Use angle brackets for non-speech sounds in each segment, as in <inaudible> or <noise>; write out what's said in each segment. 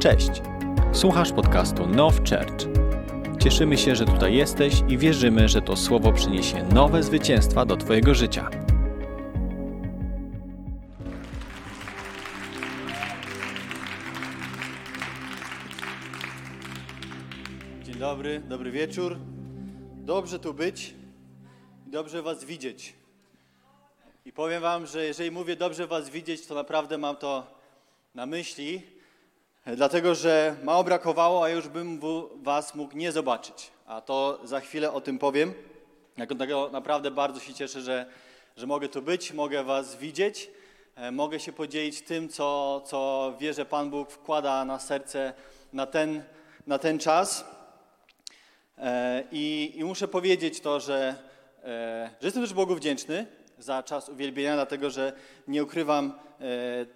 Cześć! Słuchasz podcastu Now Church. Cieszymy się, że tutaj jesteś i wierzymy, że to słowo przyniesie nowe zwycięstwa do Twojego życia. Dzień dobry, dobry wieczór. Dobrze tu być i dobrze Was widzieć. I powiem Wam, że jeżeli mówię dobrze Was widzieć, to naprawdę mam to na myśli, dlatego że mało brakowało, a już bym Was mógł nie zobaczyć. A to za chwilę o tym powiem. Dlatego naprawdę bardzo się cieszę, że, że mogę tu być, mogę Was widzieć, e, mogę się podzielić tym, co, co wierzę Pan Bóg wkłada na serce na ten, na ten czas. E, I, I muszę powiedzieć to, że, e, że jestem też Bogu wdzięczny za czas uwielbienia, dlatego że nie ukrywam,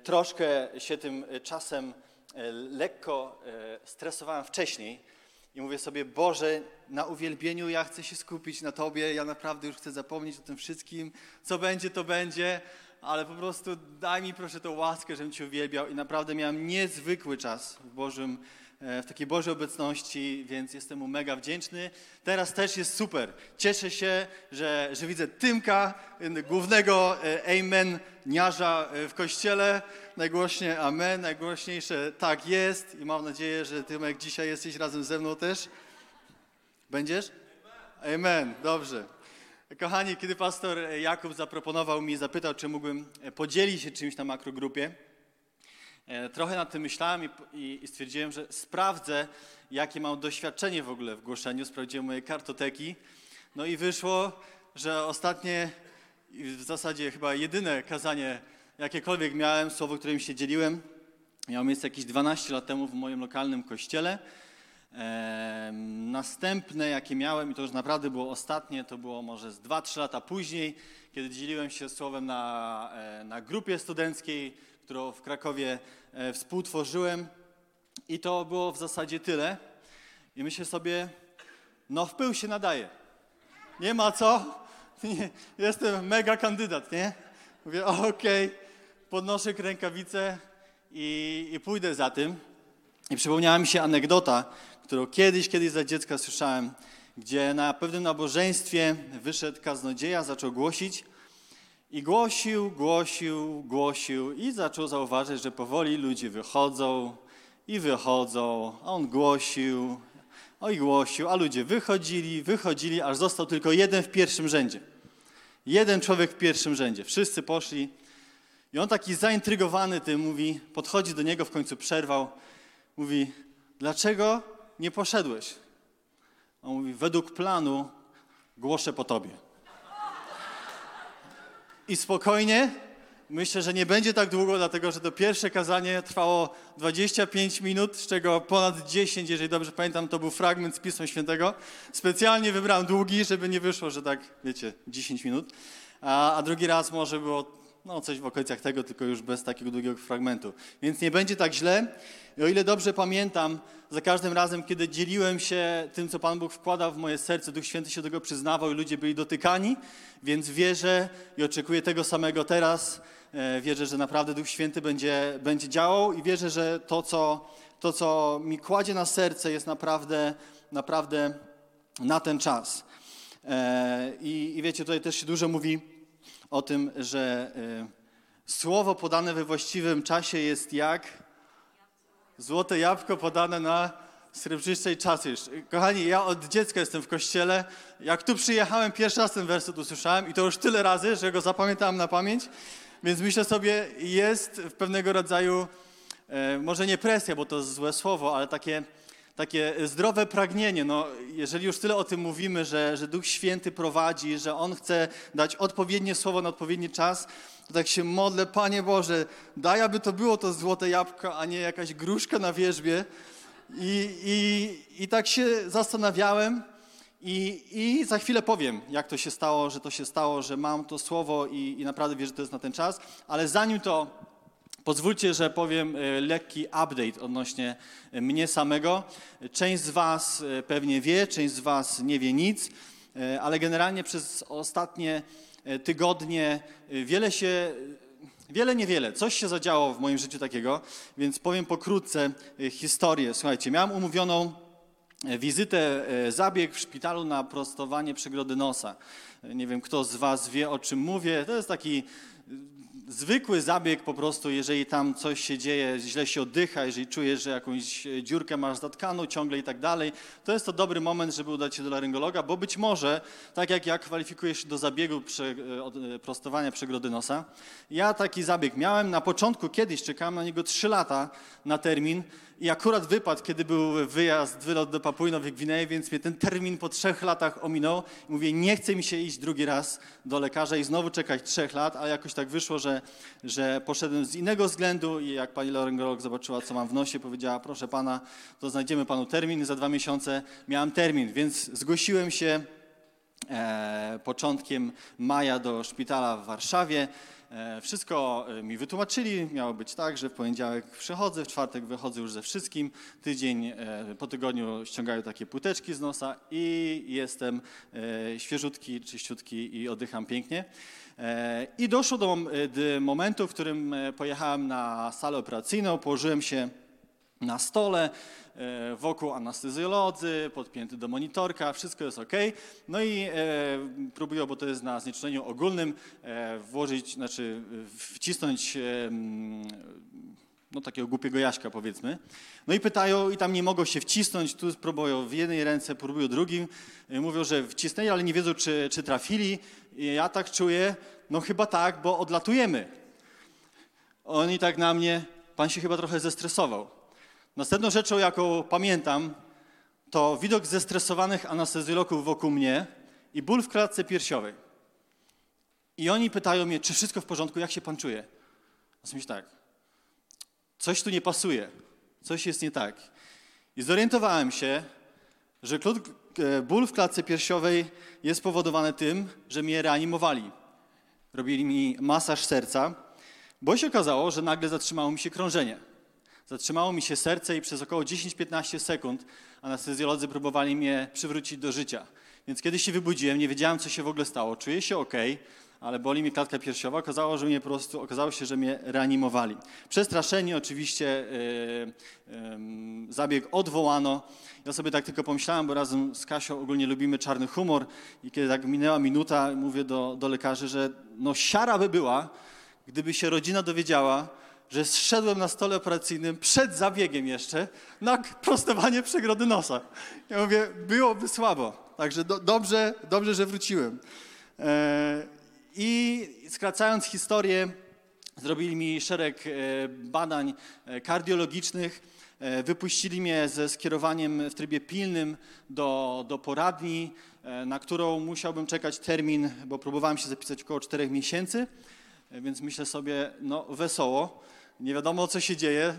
troszkę się tym czasem lekko e, stresowałem wcześniej. I mówię sobie, Boże, na uwielbieniu ja chcę się skupić na Tobie, ja naprawdę już chcę zapomnieć o tym wszystkim, co będzie, to będzie, ale po prostu daj mi proszę tę łaskę, żebym Cię uwielbiał i naprawdę miałem niezwykły czas w Bożym, e, w takiej Bożej obecności, więc jestem mu mega wdzięczny. Teraz też jest super. Cieszę się, że, że widzę Tymka, e, głównego e, amen niarza e, w kościele. Najgłośniej amen, najgłośniejsze tak jest i mam nadzieję, że Tymek dzisiaj jesteś razem ze mną też. Będziesz? Amen, dobrze. Kochani, kiedy pastor Jakub zaproponował mi, zapytał, czy mógłbym podzielić się czymś na makrogrupie, e, trochę nad tym myślałem i, i, stwierdziłem, że sprawdzę, jakie mam doświadczenie w ogóle w głoszeniu. Sprawdziłem moje kartoteki. No i wyszło, że ostatnie, w zasadzie chyba jedyne kazanie, jakiekolwiek miałem, słowo, którym się dzieliłem, miało miejsce jakieś 12 lat temu w moim lokalnym kościele. Następne, jakie miałem, i to już naprawdę było ostatnie, to było może z 2-3 lata później, kiedy dzieliłem się słowem na, e, na grupie studenckiej, którą w Krakowie e, współtworzyłem. I to było w zasadzie tyle. I myślę sobie, no w pył się nadaje. Nie ma co. <laughs> Nie, jestem mega kandydat, nie? Mówię, okej, podnoszę rękawice i, i pójdę za tym. I przypomniała mi się anegdota, którą kiedyś, kiedyś za dziecka słyszałem, gdzie na pewnym nabożeństwie wyszedł kaznodzieja, zaczął głosić i głosił, głosił, głosił i zaczął zauważyć, że powoli ludzie wychodzą i wychodzą, a on głosił, oj głosił, a ludzie wychodzili, wychodzili, aż został tylko jeden w pierwszym rzędzie. Jeden człowiek w pierwszym rzędzie. Wszyscy poszli i on taki zaintrygowany tym mówi, podchodzi do niego, w końcu przerwał, mówi, dlaczego nie poszedłeś? On mówi, według planu głoszę po tobie. I spokojnie, myślę, że nie będzie tak długo, dlatego że to pierwsze kazanie trwało 25 minut, z czego ponad 10, jeżeli dobrze pamiętam, to był fragment z Pisma Świętego. Specjalnie wybrałem długi, żeby nie wyszło, że tak, wiecie, 10 minut. A, a drugi raz może było no, coś w okolicach tego, tylko już bez takiego długiego fragmentu. Więc nie będzie tak źle. I o ile dobrze pamiętam, za każdym razem, kiedy dzieliłem się tym, co Pan Bóg wkładał w moje serce, Duch Święty się tego przyznawał i ludzie byli dotykani, więc wierzę i oczekuję tego samego teraz. E, Wierzę, że naprawdę Duch Święty będzie, będzie działał i wierzę, że to co, to, co mi kładzie na serce, jest naprawdę, naprawdę na ten czas. E, I, I wiecie, tutaj też się dużo mówi o tym, że e, słowo podane we właściwym czasie jest jak złote jabłko podane na srebrzystej czasie. Kochani, ja od dziecka jestem w kościele. Jak tu przyjechałem, pierwszy raz ten werset usłyszałem i to już tyle razy, że go zapamiętałem na pamięć. Więc myślę sobie, jest pewnego rodzaju, e, może nie presja, bo to złe słowo, ale takie, takie zdrowe pragnienie. No, jeżeli już tyle o tym mówimy, że, że Duch Święty prowadzi, że On chce dać odpowiednie słowo na odpowiedni czas, to tak się modlę, Panie Boże, daj, aby to było to złote jabłko, a nie jakaś gruszka na wierzbie. I, i, i tak się zastanawiałem i, i za chwilę powiem, jak to się stało, że to się stało, że mam to słowo i, i naprawdę wierzę, że to jest na ten czas. Ale zanim to Pozwólcie, że powiem e, lekki update odnośnie e, mnie samego. Część z Was e, pewnie wie, część z Was nie wie nic, ale generalnie przez ostatnie tygodnie wiele się Wiele, niewiele. Coś się zadziało w moim życiu takiego, więc powiem pokrótce historię. Słuchajcie, miałem umówioną wizytę, zabieg w szpitalu na prostowanie przegrody nosa. Nie wiem, kto z Was wie, o czym mówię. To jest taki zwykły zabieg po prostu, jeżeli tam coś się dzieje, źle się oddycha, jeżeli czujesz, że jakąś dziurkę masz zatkaną ciągle i tak dalej, to jest to dobry moment, żeby udać się do laryngologa, bo być może, tak jak ja kwalifikujesz się do zabiegu prze, prostowania przegrody nosa, ja taki zabieg miałem, na początku kiedyś czekałem na niego 3 lata na termin, i akurat wypadł, kiedy był wyjazd, wylot do Papui Nowej Gwinei, więc mnie ten termin po trzech latach ominął. I mówię, nie chce mi się iść drugi raz do lekarza i znowu czekać trzech lat, a jakoś tak wyszło, że, że poszedłem z innego względu i jak pani laryngolog zobaczyła, co mam w nosie, powiedziała, proszę pana, to znajdziemy panu termin. Za dwa miesiące miałem termin, więc zgłosiłem się e, początkiem maja do szpitala w Warszawie. E, wszystko e, mi wytłumaczyli. Miało być tak, że w poniedziałek przychodzę, w czwartek wychodzę już ze wszystkim. Tydzień e, po tygodniu ściągają takie płyteczki z nosa i jestem świeżutki, czyściutki i oddycham pięknie. I doszło do momentu, w którym pojechałem na salę operacyjną, położyłem się na stole, wokół anestezjolodzy, podpięty do monitorka, wszystko jest ok. No i e, próbują, bo to jest na znieczuleniu ogólnym, e, włożyć, znaczy wcisnąć no takiego głupiego jaśka powiedzmy. No i pytają i tam nie mogą się wcisnąć, tu próbują w jednej ręce, próbują drugim. Mówią, że wcisnęli, ale nie wiedzą, czy, czy trafili. I ja tak czuję, no chyba tak, bo odlatujemy. Oni tak na mnie, pan się chyba trochę zestresował. Następną rzeczą, jaką pamiętam, to widok zestresowanych anestezjologów wokół mnie i ból w klatce piersiowej. I oni pytają mnie, czy wszystko w porządku, jak się pan czuje? A myślę tak, coś tu nie pasuje, coś jest nie tak. I zorientowałem się, że e, ból w klatce piersiowej jest spowodowany tym, że mnie reanimowali. Robili mi masaż serca, bo się okazało, że nagle zatrzymało mi się krążenie. Zatrzymało mi się serce i przez około 10-15 sekund anestezjolodzy próbowali mnie przywrócić do życia. Więc kiedy się wybudziłem, nie wiedziałem, co się w ogóle stało. Czuję się ok, ale boli mnie klatka piersiowa. Okazało, że mnie po prostu, okazało się, że mnie reanimowali. Przestraszeni oczywiście yy, yy, zabieg odwołano. Ja sobie tak tylko pomyślałem, bo razem z Kasią ogólnie lubimy czarny humor i kiedy tak minęła minuta, mówię do, do lekarzy, że no siara by była, gdyby się rodzina dowiedziała, że zszedłem na stole operacyjnym przed zabiegiem jeszcze na prostowanie przegrody nosa. Ja mówię, byłoby słabo. Także do, dobrze, dobrze, że wróciłem. E, I skracając historię, zrobili mi szereg e, badań e, kardiologicznych. Wypuścili mnie ze skierowaniem w trybie pilnym do, do poradni, na którą musiałbym czekać termin, bo próbowałem się zapisać około 4 miesięcy, więc myślę sobie, no wesoło nie wiadomo co się dzieje.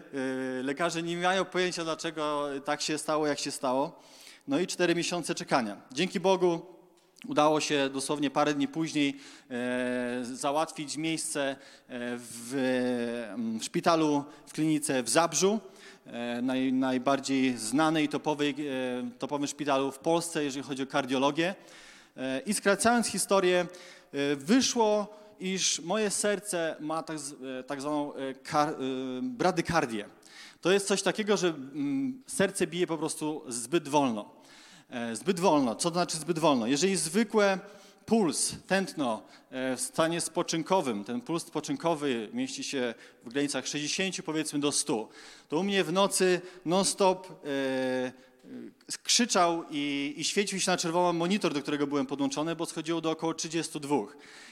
Y, lekarze nie mają pojęcia, dlaczego tak się stało, jak się stało. No i cztery miesiące czekania. Dzięki Bogu udało się dosłownie parę dni później e, załatwić miejsce e, w, w szpitalu, w klinice w Zabrzu. E, naj, najbardziej znanej, topowej, topowym szpitalu w Polsce, jeżeli chodzi o kardiologię. I skracając historię, wyszło iż moje serce ma tak, e, tak zwaną e, kar, e, bradykardię. To jest coś takiego, że mm, serce bije po prostu zbyt wolno. Zbyt wolno. Co to znaczy zbyt wolno? Jeżeli zwykłe puls, tętno w stanie spoczynkowym, ten puls spoczynkowy mieści się w granicach 60 powiedzmy do 100, to u mnie w nocy non-stop krzyczał i, i świecił się na czerwono monitor, do którego byłem podłączony, bo schodziło do około 32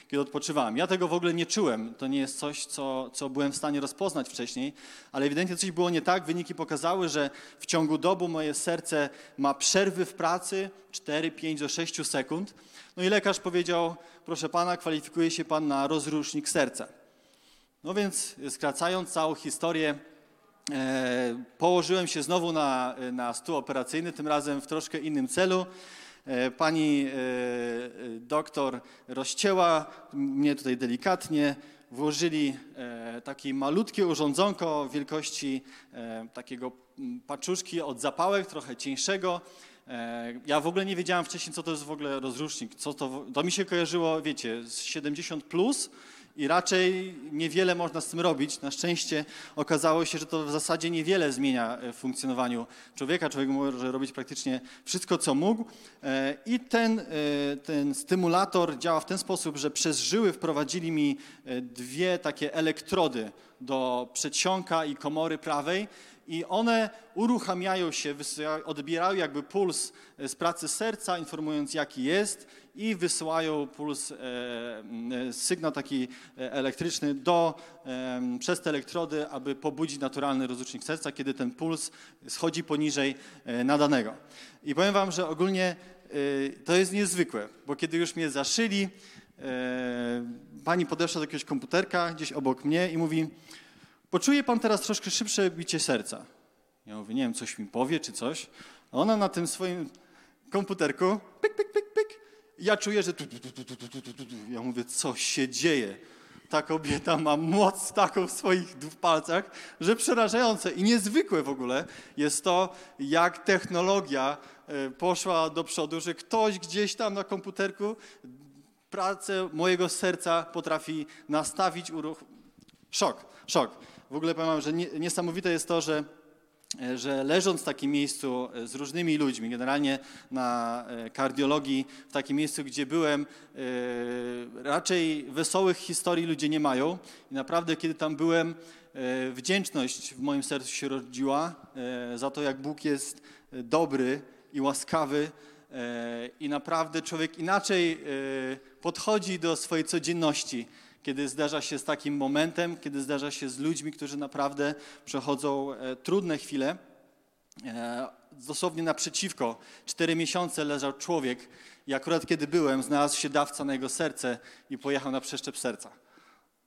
kiedy odpoczywałem. Ja tego w ogóle nie czułem. To nie jest coś, co, co byłem w stanie rozpoznać wcześniej, ale ewidentnie coś było nie tak. Wyniki pokazały, że w ciągu dobu moje serce ma przerwy w pracy 4, 5 do 6 sekund. No i lekarz powiedział, proszę pana, kwalifikuje się pan na rozrusznik serca. No więc skracając całą historię, położyłem się znowu na, na stół operacyjny, tym razem w troszkę innym celu. E, pani e, e, doktor rozcięła mnie tutaj delikatnie, włożyli takie malutkie urządzonko wielkości takiego paczuszki od zapałek, trochę cieńszego. Ja w ogóle nie wiedziałem wcześniej, co to jest w ogóle rozrusznik. Co to, to mi się kojarzyło, wiecie, z 70 plus I raczej niewiele można z tym robić. Na szczęście okazało się, że to w zasadzie niewiele zmienia w funkcjonowaniu człowieka. Człowiek może robić praktycznie wszystko, co mógł. E, I ten, e, ten stymulator działa w ten sposób, że przez żyły wprowadzili mi e, dwie takie elektrody do przedsionka i komory prawej i one uruchamiają się, odbierają jakby puls z pracy serca, informując jaki jest i wysyłają puls, e, e, sygnał taki elektryczny do, e, przez te elektrody, aby pobudzić naturalny rozrusznik serca, kiedy ten puls schodzi poniżej nadanego. I powiem wam, że ogólnie to jest niezwykłe, bo kiedy już mnie zaszyli, pani podeszła do jakiegoś komputerka gdzieś obok mnie i mówi, poczuje pan teraz troszkę szybsze bicie serca. Ja mówię, nie wiem, coś mi powie czy coś. A ona na tym swoim komputerku, pyk, pyk, pyk, pyk. Ja czuję, że tu, tu, tu, tu, tu, tu, tu. Ja mówię, co się dzieje? Ta kobieta ma moc taką w swoich palcach, że przerażające i niezwykłe w ogóle jest to, jak technologia e, poszła do przodu, że ktoś gdzieś tam na komputerku pracę mojego serca potrafi nastawić, uruch... Szok, szok. W ogóle powiem że niesamowite jest to, że E, że leżąc w takim miejscu e, z różnymi ludźmi, generalnie na e, kardiologii, w takim miejscu, gdzie byłem, raczej wesołych historii ludzie nie mają. I naprawdę, kiedy tam byłem, wdzięczność w moim sercu się rodziła za to, jak Bóg jest dobry i łaskawy. I naprawdę człowiek inaczej podchodzi do swojej codzienności kiedy zdarza się z takim momentem, kiedy zdarza się z ludźmi, którzy naprawdę przechodzą e, trudne chwile. E, dosłownie naprzeciwko, cztery miesiące leżał człowiek i akurat kiedy byłem, znalazł się dawca na jego serce i pojechał na przeszczep serca.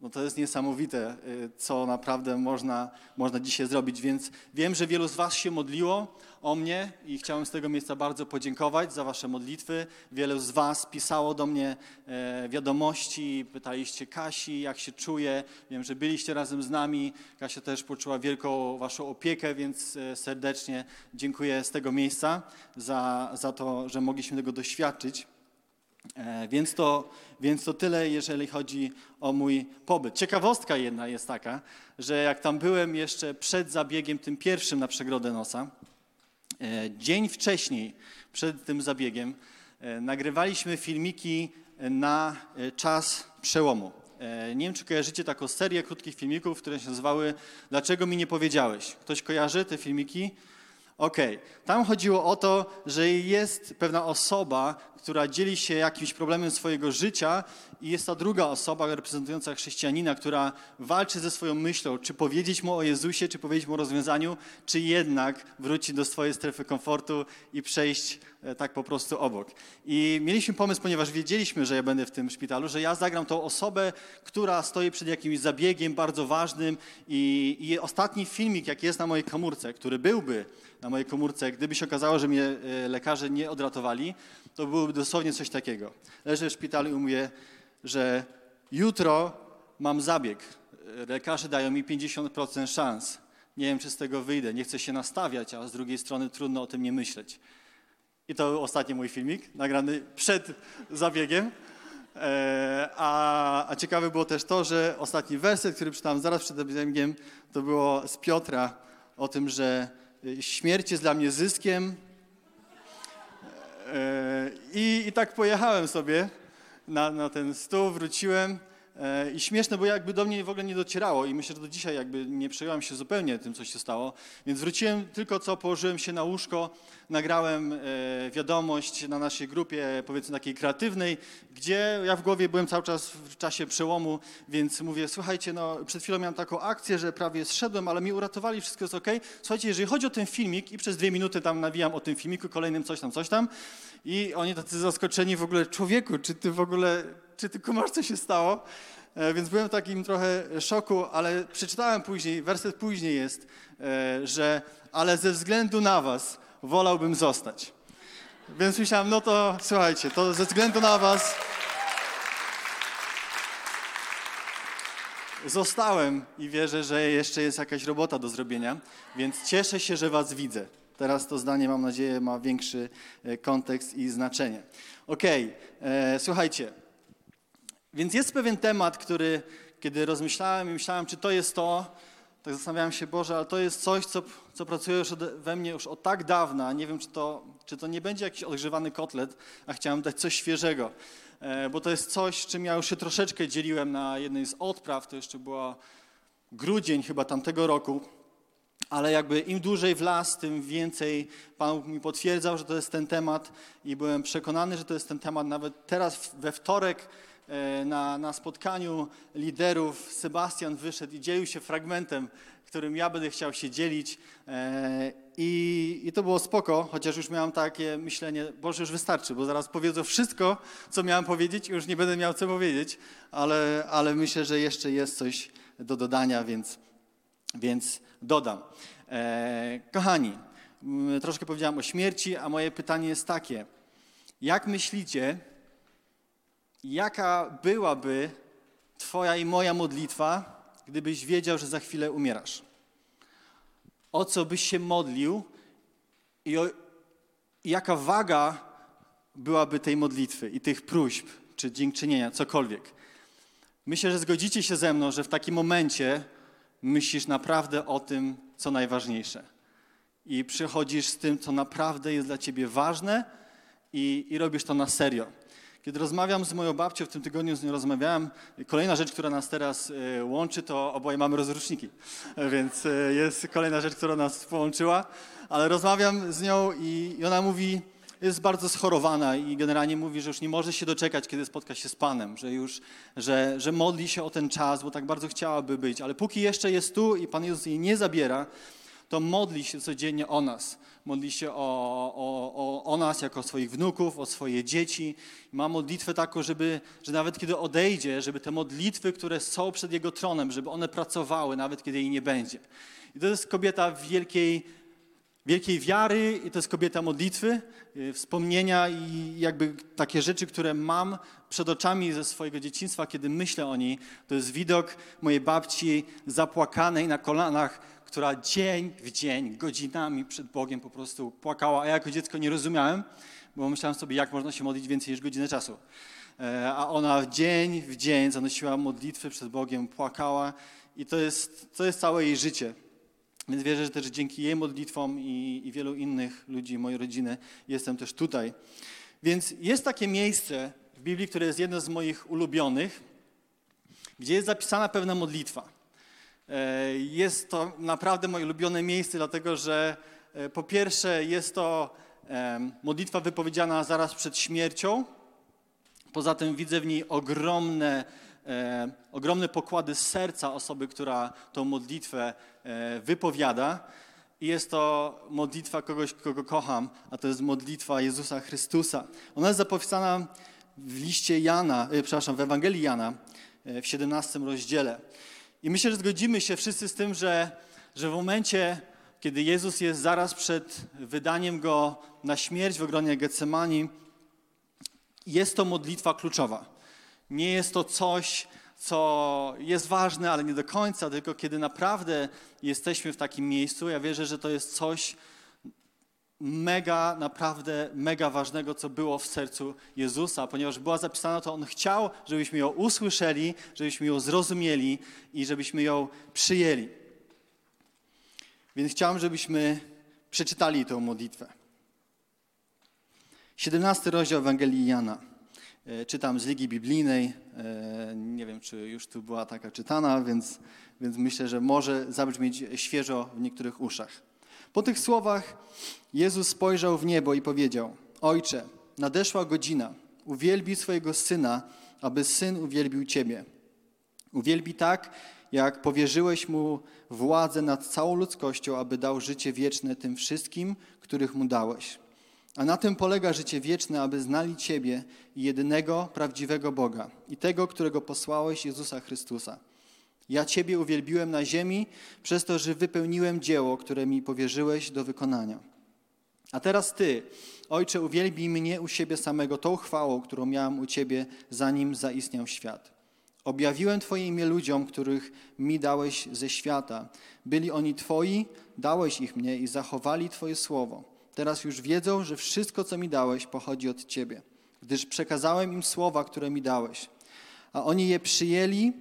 No to jest niesamowite, y, co naprawdę można, można dzisiaj zrobić, więc wiem, że wielu z Was się modliło o mnie i chciałem z tego miejsca bardzo podziękować za Wasze modlitwy. Wielu z Was pisało do mnie e, wiadomości, pytaliście Kasi, jak się czuje. Wiem, że byliście razem z nami. Kasia też poczuła wielką Waszą opiekę, więc e, serdecznie dziękuję z tego miejsca za, za to, że mogliśmy tego doświadczyć. E, więc to, więc to tyle, jeżeli chodzi o mój pobyt. Ciekawostka jedna jest taka, że jak tam byłem jeszcze przed zabiegiem, tym pierwszym na przegrodę nosa, e, dzień wcześniej, przed tym zabiegiem, e, nagrywaliśmy filmiki na czas przełomu. Nie wiem, czy kojarzycie taką serię krótkich filmików, które się nazywały Dlaczego mi nie powiedziałeś? Ktoś kojarzy te filmiki? Okej, okay. tam chodziło o to, że jest pewna osoba, która dzieli się jakimś problemem swojego życia i jest ta druga osoba reprezentująca chrześcijanina, która walczy ze swoją myślą, czy powiedzieć mu o Jezusie, czy powiedzieć mu o rozwiązaniu, czy jednak wrócić do swojej strefy komfortu i przejść e, tak po prostu obok. I mieliśmy pomysł, ponieważ wiedzieliśmy, że ja będę w tym szpitalu, że ja zagram tą osobę, która stoi przed jakimś zabiegiem bardzo ważnym i, i ostatni filmik, jaki jest na mojej komórce, który byłby na mojej komórce, gdyby się okazało, że mnie e, lekarze nie odratowali, to byłoby dosłownie coś takiego. Leżę w szpitalu i mówię, że jutro mam zabieg. Lekarze dają mi 50% szans. Nie wiem, czy z tego wyjdę. Nie chcę się nastawiać, a z drugiej strony trudno o tym nie myśleć. I to był ostatni mój filmik, nagrany przed zabiegiem. E, a, a ciekawe było też to, że ostatni werset, który czytałem zaraz przed zabiegiem, to było z Piotra o tym, że śmierć jest dla mnie zyskiem. E, I, i tak pojechałem sobie na, na ten stół, wróciłem E, I śmieszne, bo jakby do mnie w ogóle nie docierało i myślę, że do dzisiaj jakby nie przejąłem się zupełnie tym, co się stało. Więc wróciłem tylko co, położyłem się na łóżko, nagrałem e, wiadomość na naszej grupie, powiedzmy takiej kreatywnej, gdzie ja w głowie byłem cały czas w czasie przełomu, więc mówię, słuchajcie, no przed chwilą miałem taką akcję, że prawie zszedłem, ale mi uratowali, wszystko jest ok. Słuchajcie, jeżeli chodzi o ten filmik i przez dwie minuty tam nawijam o tym filmiku, kolejnym coś tam, coś tam i oni tacy zaskoczeni w ogóle, człowieku, czy ty w ogóle czy ty kumasz, co się stało? E, więc byłem w takim trochę szoku, ale przeczytałem później, werset później jest, e, że ale ze względu na was wolałbym zostać. Więc myślałem, no to słuchajcie, to ze względu na was zostałem i wierzę, że jeszcze jest jakaś robota do zrobienia, więc cieszę się, że was widzę. Teraz to zdanie, mam nadzieję, ma większy e, kontekst i znaczenie. Okej, okay, słuchajcie. Więc jest pewien temat, który, kiedy rozmyślałem i myślałem, czy to jest to, tak zastanawiałem się, Boże, ale to jest coś, co, co pracuje już we mnie już od tak dawna. Nie wiem, czy to, czy to nie będzie jakiś odgrzewany kotlet, a chciałem dać coś świeżego. E, bo to jest coś, czym ja już się troszeczkę dzieliłem na jednej z odpraw. To jeszcze była grudzień chyba tamtego roku. Ale jakby im dłużej w las, tym więcej Pan mi potwierdzał, że to jest ten temat i byłem przekonany, że to jest ten temat. Nawet teraz we wtorek na, na spotkaniu liderów Sebastian wyszedł i dzielił się fragmentem, którym ja będę chciał się dzielić. E, I, I to było spoko, chociaż już miałem takie myślenie, Boże, już wystarczy, bo zaraz powiedzą wszystko, co miałem powiedzieć i już nie będę miał co powiedzieć, ale, ale myślę, że jeszcze jest coś do dodania, więc, więc dodam. E, kochani, troszkę powiedziałem o śmierci, a moje pytanie jest takie. Jak myślicie, jaka byłaby Twoja i moja modlitwa, gdybyś wiedział, że za chwilę umierasz? O co byś się modlił i, o, jaka waga byłaby tej modlitwy i tych próśb, czy dziękczynienia, cokolwiek? Myślę, że zgodzicie się ze mną, że w takim momencie myślisz naprawdę o tym, co najważniejsze. I przychodzisz z tym, co naprawdę jest dla ciebie ważne i, i robisz to na serio. Kiedy rozmawiam z moją babcią, w tym tygodniu z nią rozmawiałem, kolejna rzecz, która nas teraz e, łączy, to oboje mamy rozruszniki. Więc e, jest kolejna rzecz, która nas połączyła. Ale rozmawiam z nią i ona mówi, jest bardzo schorowana i generalnie mówi, że już nie może się doczekać, kiedy spotka się z Panem, że już, że, że modli się o ten czas, bo tak bardzo chciałaby być, ale póki jeszcze jest tu i Pan Jezus jej nie zabiera, to modli się codziennie o nas. Modli się o, o, o, o nas jako swoich wnuków, o swoje dzieci. Ma modlitwę taką, żeby, że nawet kiedy odejdzie, żeby te modlitwy, które są przed Jego tronem, żeby one pracowały, nawet kiedy jej nie będzie. I to jest kobieta wielkiej wielkiej wiary i to jest kobieta modlitwy, y, wspomnienia i jakby takie rzeczy, które mam przed oczami ze swojego dzieciństwa, kiedy myślę o niej. To jest widok mojej babci zapłakanej na kolanach, która dzień w dzień, godzinami przed Bogiem po prostu płakała, a ja jako dziecko nie rozumiałem, bo myślałem sobie, jak można się modlić więcej niż godzinę czasu. E, a ona dzień w dzień zanosiła modlitwy przed Bogiem, płakała i to jest, to jest całe jej życie. Więc wierzę, że też dzięki jej modlitwom i, i wielu innych ludzi, mojej rodziny, jestem też tutaj. Więc jest takie miejsce w Biblii, które jest jedno z moich ulubionych, gdzie jest zapisana pewna modlitwa. E, jest to naprawdę moje ulubione miejsce, dlatego że e, po pierwsze jest to modlitwa wypowiedziana zaraz przed śmiercią. Poza tym widzę w niej ogromne e, ogromne pokłady serca osoby, która tą modlitwę e, wypowiada. I jest to modlitwa kogoś, kogo kocham, a to jest modlitwa Jezusa Chrystusa. Ona jest zapisana w liście Jana, e, przepraszam, w Ewangelii Jana e, w 17 rozdziale. I myślę, że zgodzimy się wszyscy z tym, że, że w momencie, kiedy Jezus jest zaraz przed wydaniem Go na śmierć w ogronie Getsemani, jest to modlitwa kluczowa. Nie jest to coś, co jest ważne, ale nie do końca, tylko kiedy naprawdę jesteśmy w takim miejscu, ja wierzę, że to jest coś mega, naprawdę mega ważnego, co było w sercu Jezusa, ponieważ była zapisana, to On chciał, żebyśmy ją usłyszeli, żebyśmy ją zrozumieli i żebyśmy ją przyjęli. Więc chciałem, żebyśmy przeczytali tę modlitwę. 17 rozdział Ewangelii Jana. E, czytam z Ligi Biblijnej. E, nie wiem, czy już tu była taka czytana, więc, więc myślę, że może zabrzmieć świeżo w niektórych uszach. Po tych słowach Jezus spojrzał w niebo i powiedział: Ojcze, nadeszła godzina. Uwielbi swojego syna, aby syn uwielbił Ciebie. Uwielbi tak, jak powierzyłeś mu władzę nad całą ludzkością, aby dał życie wieczne tym wszystkim, których mu dałeś. A na tym polega życie wieczne, aby znali Ciebie, jedynego, prawdziwego Boga i tego, którego posłałeś, Jezusa Chrystusa. Ja Ciebie uwielbiłem na ziemi przez to, że wypełniłem dzieło, które mi powierzyłeś do wykonania. A teraz Ty, Ojcze, uwielbij mnie u siebie samego tą chwałą, którą miałem u Ciebie, zanim zaistniał świat. Objawiłem Twoje imię ludziom, których mi dałeś ze świata. Byli oni Twoi, dałeś ich mnie i zachowali Twoje słowo. Teraz już wiedzą, że wszystko, co mi dałeś, pochodzi od Ciebie, gdyż przekazałem im słowa, które mi dałeś. a oni je przyjęli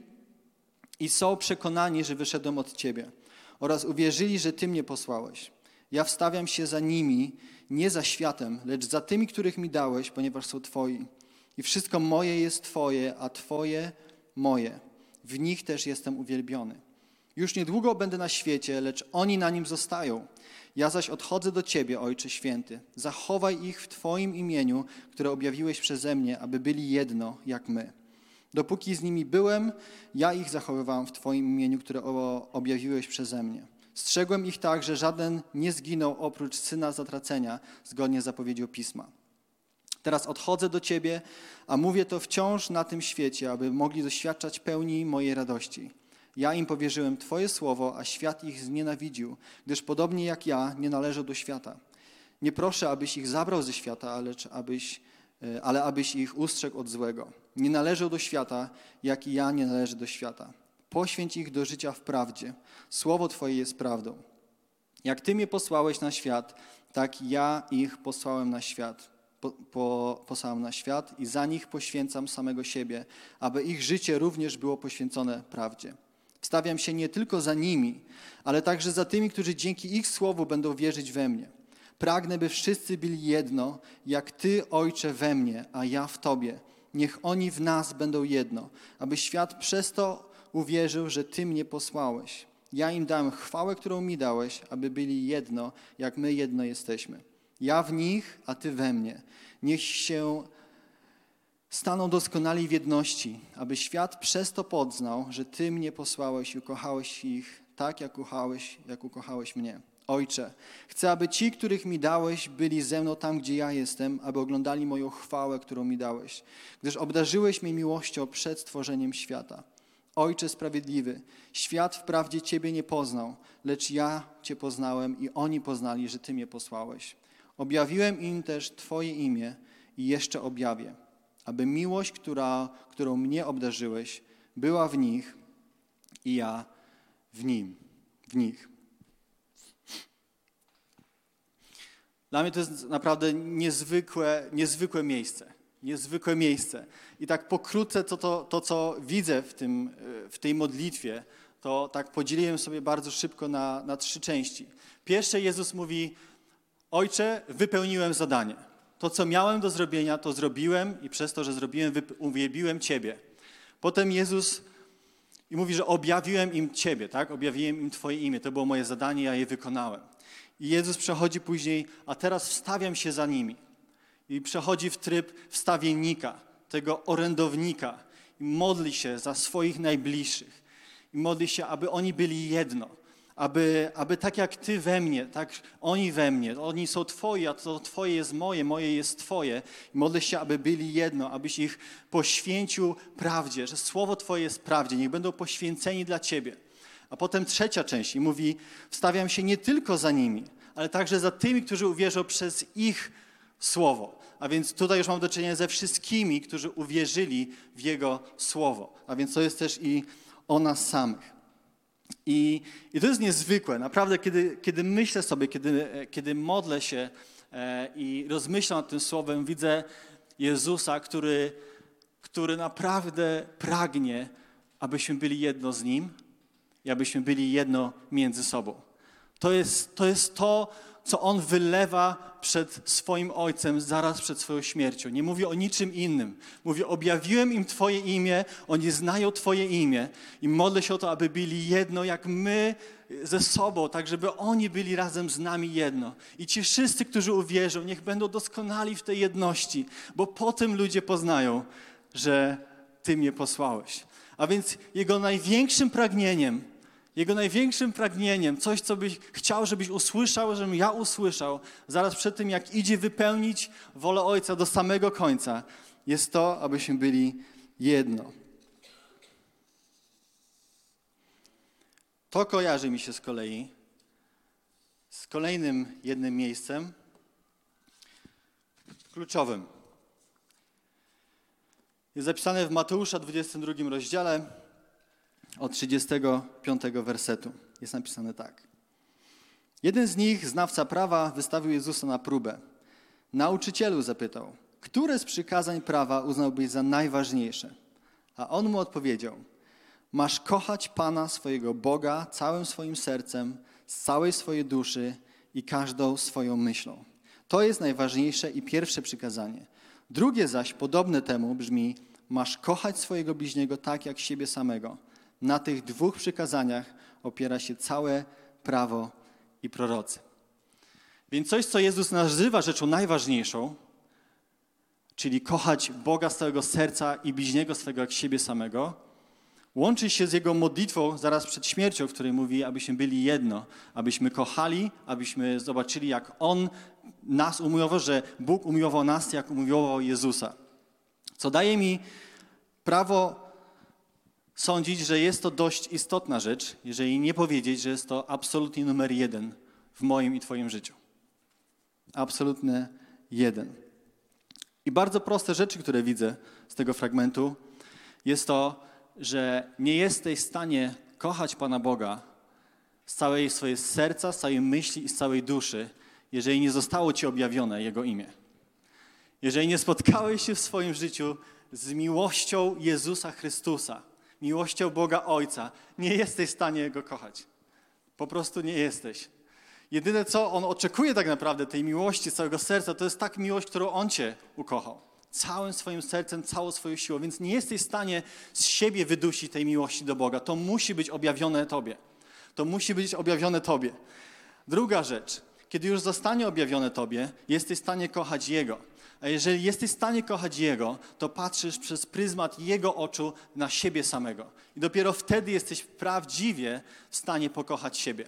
i są przekonani, że wyszedłem od Ciebie oraz uwierzyli, że Ty mnie posłałeś. Ja wstawiam się za nimi, nie za światem, lecz za tymi, których mi dałeś, ponieważ są Twoi. I wszystko moje jest Twoje, a Twoje moje. W nich też jestem uwielbiony. Już niedługo będę na świecie, lecz oni na nim zostają. Ja zaś odchodzę do Ciebie, Ojcze Święty. Zachowaj ich w Twoim imieniu, które objawiłeś przeze mnie, aby byli jedno, jak my. Dopóki z nimi byłem, ja ich zachowywałem w Twoim imieniu, które objawiłeś przeze mnie. Strzegłem ich tak, że żaden nie zginął oprócz syna zatracenia, zgodnie z zapowiedzią Pisma. Teraz odchodzę do Ciebie, a mówię to wciąż na tym świecie, aby mogli doświadczać pełni mojej radości. Ja im powierzyłem Twoje słowo, a świat ich znienawidził, gdyż podobnie jak ja nie należą do świata. Nie proszę, abyś ich zabrał ze świata, abyś, e, ale abyś ich ustrzegł od złego. Nie należą do świata, jak i ja nie należę do świata. Poświęć ich do życia w prawdzie. Słowo Twoje jest prawdą. Jak Ty mnie posłałeś na świat, tak ja ich posłałem na świat. Po, po, posłałem na świat i za nich poświęcam samego siebie, aby ich życie również było poświęcone prawdzie. Wstawiam się nie tylko za nimi, ale także za tymi, którzy dzięki ich słowu będą wierzyć we mnie. Pragnę, by wszyscy byli jedno, jak Ty, Ojcze, we mnie, a ja w Tobie. Niech oni w nas będą jedno, aby świat przez to uwierzył, że Ty mnie posłałeś. Ja im dam chwałę, którą mi dałeś, aby byli jedno, jak my jedno jesteśmy. Ja w nich, a Ty we mnie. Niech się staną doskonali w jedności, aby świat przez to poznał, że Ty mnie posłałeś i ukochałeś ich tak, jak ukochałeś, jak ukochałeś mnie. Ojcze, chcę, aby ci, których mi dałeś, byli ze mną tam, gdzie ja jestem, aby oglądali moją chwałę, którą mi dałeś, gdyż obdarzyłeś mnie miłością przed stworzeniem świata. Ojcze sprawiedliwy, świat wprawdzie Ciebie nie poznał, lecz ja Cię poznałem i oni poznali, że Ty mnie posłałeś. Objawiłem im też Twoje imię i jeszcze objawię aby miłość, która, którą mnie obdarzyłeś, była w nich i ja w nim, w nich. Dla mnie to jest naprawdę niezwykłe, niezwykłe miejsce. Niezwykłe miejsce. I tak pokrótce to, to, to, co widzę w, tym, w tej modlitwie, to tak podzieliłem sobie bardzo szybko na, na trzy części. Pierwsze Jezus mówi, Ojcze, wypełniłem zadanie. To, co miałem do zrobienia, to zrobiłem i przez to, że zrobiłem, uwielbiłem Ciebie. Potem Jezus i mówi, że objawiłem im Ciebie, tak? Objawiłem im Twoje imię. To było moje zadanie, ja je wykonałem. I Jezus przechodzi później, a teraz wstawiam się za nimi. I przechodzi w tryb wstawiennika, tego orędownika. I modli się za swoich najbliższych. I modli się, aby oni byli jedno aby, aby tak jak Ty we mnie, tak oni we mnie, oni są Twoi, a to Twoje jest moje, moje jest Twoje. Modlę się, aby byli jedno, abyś ich poświęcił prawdzie, że Słowo Twoje jest prawdzie, niech będą poświęceni dla Ciebie. A potem trzecia część i mówi, wstawiam się nie tylko za nimi, ale także za tymi, którzy uwierzą przez ich Słowo. A więc tutaj już mam do czynienia ze wszystkimi, którzy uwierzyli w Jego Słowo. A więc to jest też i o nas samych. I, I, to jest niezwykłe. Naprawdę, kiedy, kiedy myślę sobie, kiedy, kiedy modlę się e, i rozmyślam nad tym słowem, widzę Jezusa, który, który naprawdę pragnie, abyśmy byli jedno z Nim i abyśmy byli jedno między sobą. To jest to, jest to co on wylewa przed swoim ojcem zaraz przed swoją śmiercią. Nie mówi o niczym innym. Mówi: Objawiłem im Twoje imię, oni znają Twoje imię i modlę się o to, aby byli jedno, jak my ze sobą, tak żeby oni byli razem z nami jedno. I ci wszyscy, którzy uwierzą, niech będą doskonali w tej jedności, bo potem ludzie poznają, że Ty mnie posłałeś. A więc Jego największym pragnieniem jego największym pragnieniem, coś, co byś chciał, żebyś usłyszał, żebym ja usłyszał, zaraz przed tym, jak idzie wypełnić wolę Ojca do samego końca, jest to, abyśmy byli jedno. To kojarzy mi się z kolei z kolejnym jednym miejscem kluczowym. Jest zapisane w Mateusza 22 rozdziale, od 35 wersetu. Jest napisane tak. Jeden z nich, znawca prawa, wystawił Jezusa na próbę. Nauczycielu zapytał, które z przykazań prawa uznałbyś za najważniejsze? A on mu odpowiedział: Masz kochać Pana swojego Boga całym swoim sercem, z całej swojej duszy i każdą swoją myślą. To jest najważniejsze i pierwsze przykazanie. Drugie zaś, podobne temu, brzmi: Masz kochać swojego bliźniego tak jak siebie samego. Na tych dwóch przykazaniach opiera się całe prawo i prorocy. Więc coś, co Jezus nazywa rzeczą najważniejszą, czyli kochać Boga z całego serca i bliźniego swego jak siebie samego, łączy się z Jego modlitwą zaraz przed śmiercią, w której mówi, abyśmy byli jedno, abyśmy kochali, abyśmy zobaczyli, jak On nas umiłował, że Bóg umiłował nas, jak umiłował Jezusa. Co daje mi prawo sądzić, że jest to dość istotna rzecz, jeżeli nie powiedzieć, że jest to absolutnie numer jeden w moim i Twoim życiu. Absolutnie jeden. I bardzo proste rzeczy, które widzę z tego fragmentu, jest to, że nie jesteś w stanie kochać Pana Boga z całej swojej serca, z całej myśli i z całej duszy, jeżeli nie zostało Ci objawione Jego imię. Jeżeli nie spotkałeś się w swoim życiu z miłością Jezusa Chrystusa, miłością Boga Ojca, nie jesteś w stanie Go kochać. Po prostu nie jesteś. Jedyne, co On oczekuje tak naprawdę tej miłości całego serca, to jest tak miłość, którą On Cię ukochał. Całym swoim sercem, całą swoją siłą. Więc nie jesteś w stanie z siebie wydusić tej miłości do Boga. To musi być objawione Tobie. To musi być objawione Tobie. Druga rzecz. Kiedy już zostanie objawione Tobie, jesteś w stanie kochać Jego. A jeżeli jesteś w stanie kochać Jego, to patrzysz przez pryzmat Jego oczu na siebie samego. I dopiero wtedy jesteś prawdziwie w stanie pokochać siebie.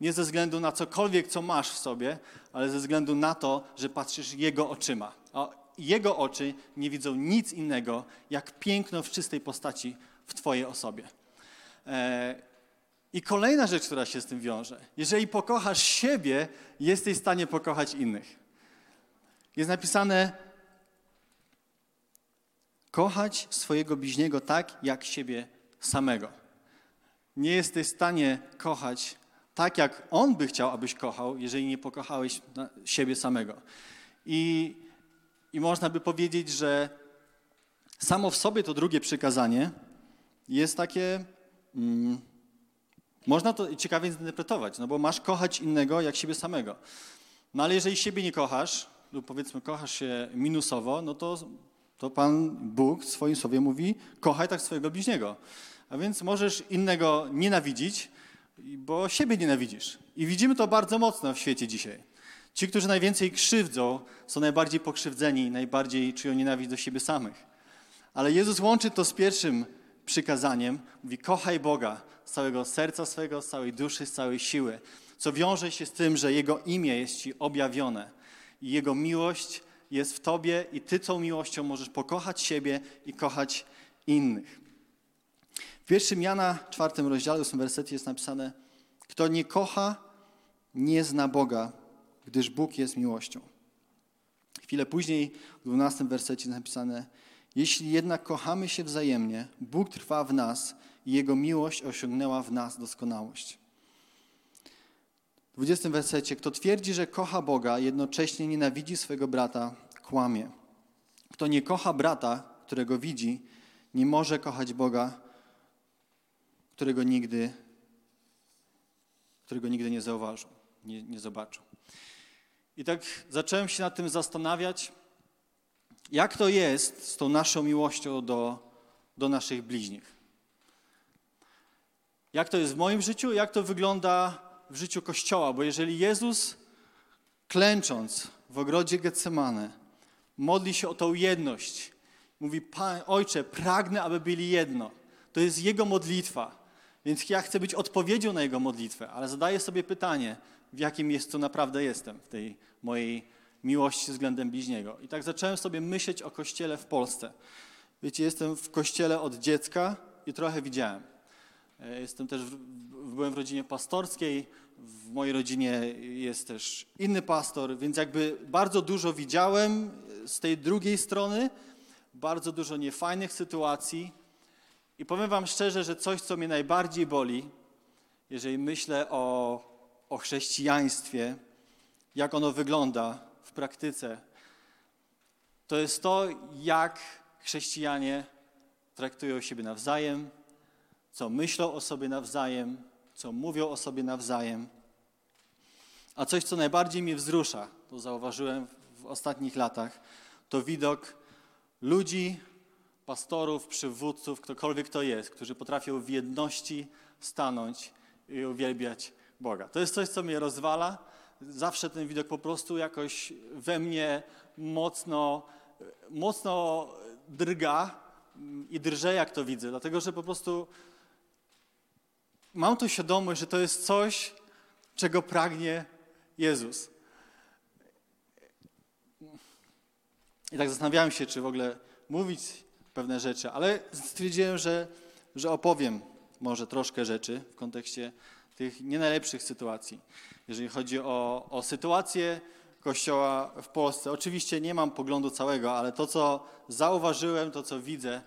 Nie ze względu na cokolwiek, co masz w sobie, ale ze względu na to, że patrzysz Jego oczyma. A Jego oczy nie widzą nic innego, jak piękno w czystej postaci w Twojej osobie. E, I kolejna rzecz, która się z tym wiąże. Jeżeli pokochasz siebie, jesteś w stanie pokochać innych. Jest napisane, kochać swojego bliźniego tak, jak siebie samego. Nie jesteś w stanie kochać tak, jak On by chciał, abyś kochał, jeżeli nie pokochałeś siebie samego. I, i można by powiedzieć, że samo w sobie to drugie przykazanie jest takie. Mm, można to ciekawie zinterpretować, no bo masz kochać innego jak siebie samego. No ale jeżeli siebie nie kochasz, lub powiedzmy kochasz się minusowo, no to, to Pan Bóg w swoim słowie mówi, kochaj tak swojego bliźniego. A więc możesz innego nienawidzić, bo siebie nienawidzisz. I widzimy to bardzo mocno w świecie dzisiaj. Ci, którzy najwięcej krzywdzą, są najbardziej pokrzywdzeni, najbardziej czują nienawiść do siebie samych. Ale Jezus łączy to z pierwszym przykazaniem. Mówi, kochaj Boga z całego serca swego, z całej duszy, z całej siły. Co wiąże się z tym, że Jego imię jest Ci objawione. I Jego miłość jest w Tobie i Ty tą miłością możesz pokochać siebie i kochać innych. W pierwszym Jana, czwartym rozdziale, ósmym wersecie jest napisane Kto nie kocha, nie zna Boga, gdyż Bóg jest miłością. Chwilę później, w dwunastym wersecie jest napisane Jeśli jednak kochamy się wzajemnie, Bóg trwa w nas i Jego miłość osiągnęła w nas doskonałość. W 20 wersecie, kto twierdzi, że kocha Boga, jednocześnie nienawidzi swojego brata, kłamie. Kto nie kocha brata, którego widzi, nie może kochać Boga, którego nigdy, którego nigdy nie zauważył, nie, nie zobaczył. I tak zacząłem się nad tym zastanawiać, jak to jest z tą naszą miłością do, do naszych bliźnich. Jak to jest w moim życiu, jak to wygląda w życiu Kościoła, bo jeżeli Jezus klęcząc w ogrodzie Getsemane modli się o tą jedność, mówi, Ojcze, pragnę, aby byli jedno. To jest Jego modlitwa. Więc ja chcę być odpowiedzią na Jego modlitwę, ale zadaję sobie pytanie, w jakim miejscu naprawdę jestem w tej mojej miłości względem bliźniego. I tak zacząłem sobie myśleć o Kościele w Polsce. Wiecie, jestem w Kościele od dziecka i trochę widziałem. E, jestem też, w, byłem w rodzinie pastorskiej, w mojej rodzinie jest też inny pastor, więc jakby bardzo dużo widziałem z tej drugiej strony, bardzo dużo niefajnych sytuacji. I powiem Wam szczerze, że coś, co mnie najbardziej boli, jeżeli myślę o, o chrześcijaństwie, jak ono wygląda w praktyce, to jest to, jak chrześcijanie traktują siebie nawzajem, co myślą o sobie nawzajem, co mówią o sobie nawzajem. A coś, co najbardziej mnie wzrusza, to zauważyłem w ostatnich latach, to widok ludzi, pastorów, przywódców, ktokolwiek to jest, którzy potrafią w jedności stanąć i uwielbiać Boga. To jest coś, co mnie rozwala. Zawsze ten widok po prostu jakoś we mnie mocno, mocno drga i drże, jak to widzę, dlatego że po prostu mam tu świadomość, że to jest coś, czego pragnie Jezus. I tak zastanawiałem się, czy w ogóle mówić pewne rzeczy, ale stwierdziłem, że, że opowiem może troszkę rzeczy w kontekście tych nie najlepszych sytuacji. Jeżeli chodzi o, o sytuację Kościoła w Polsce, oczywiście nie mam poglądu całego, ale to, co zauważyłem, to, co widzę,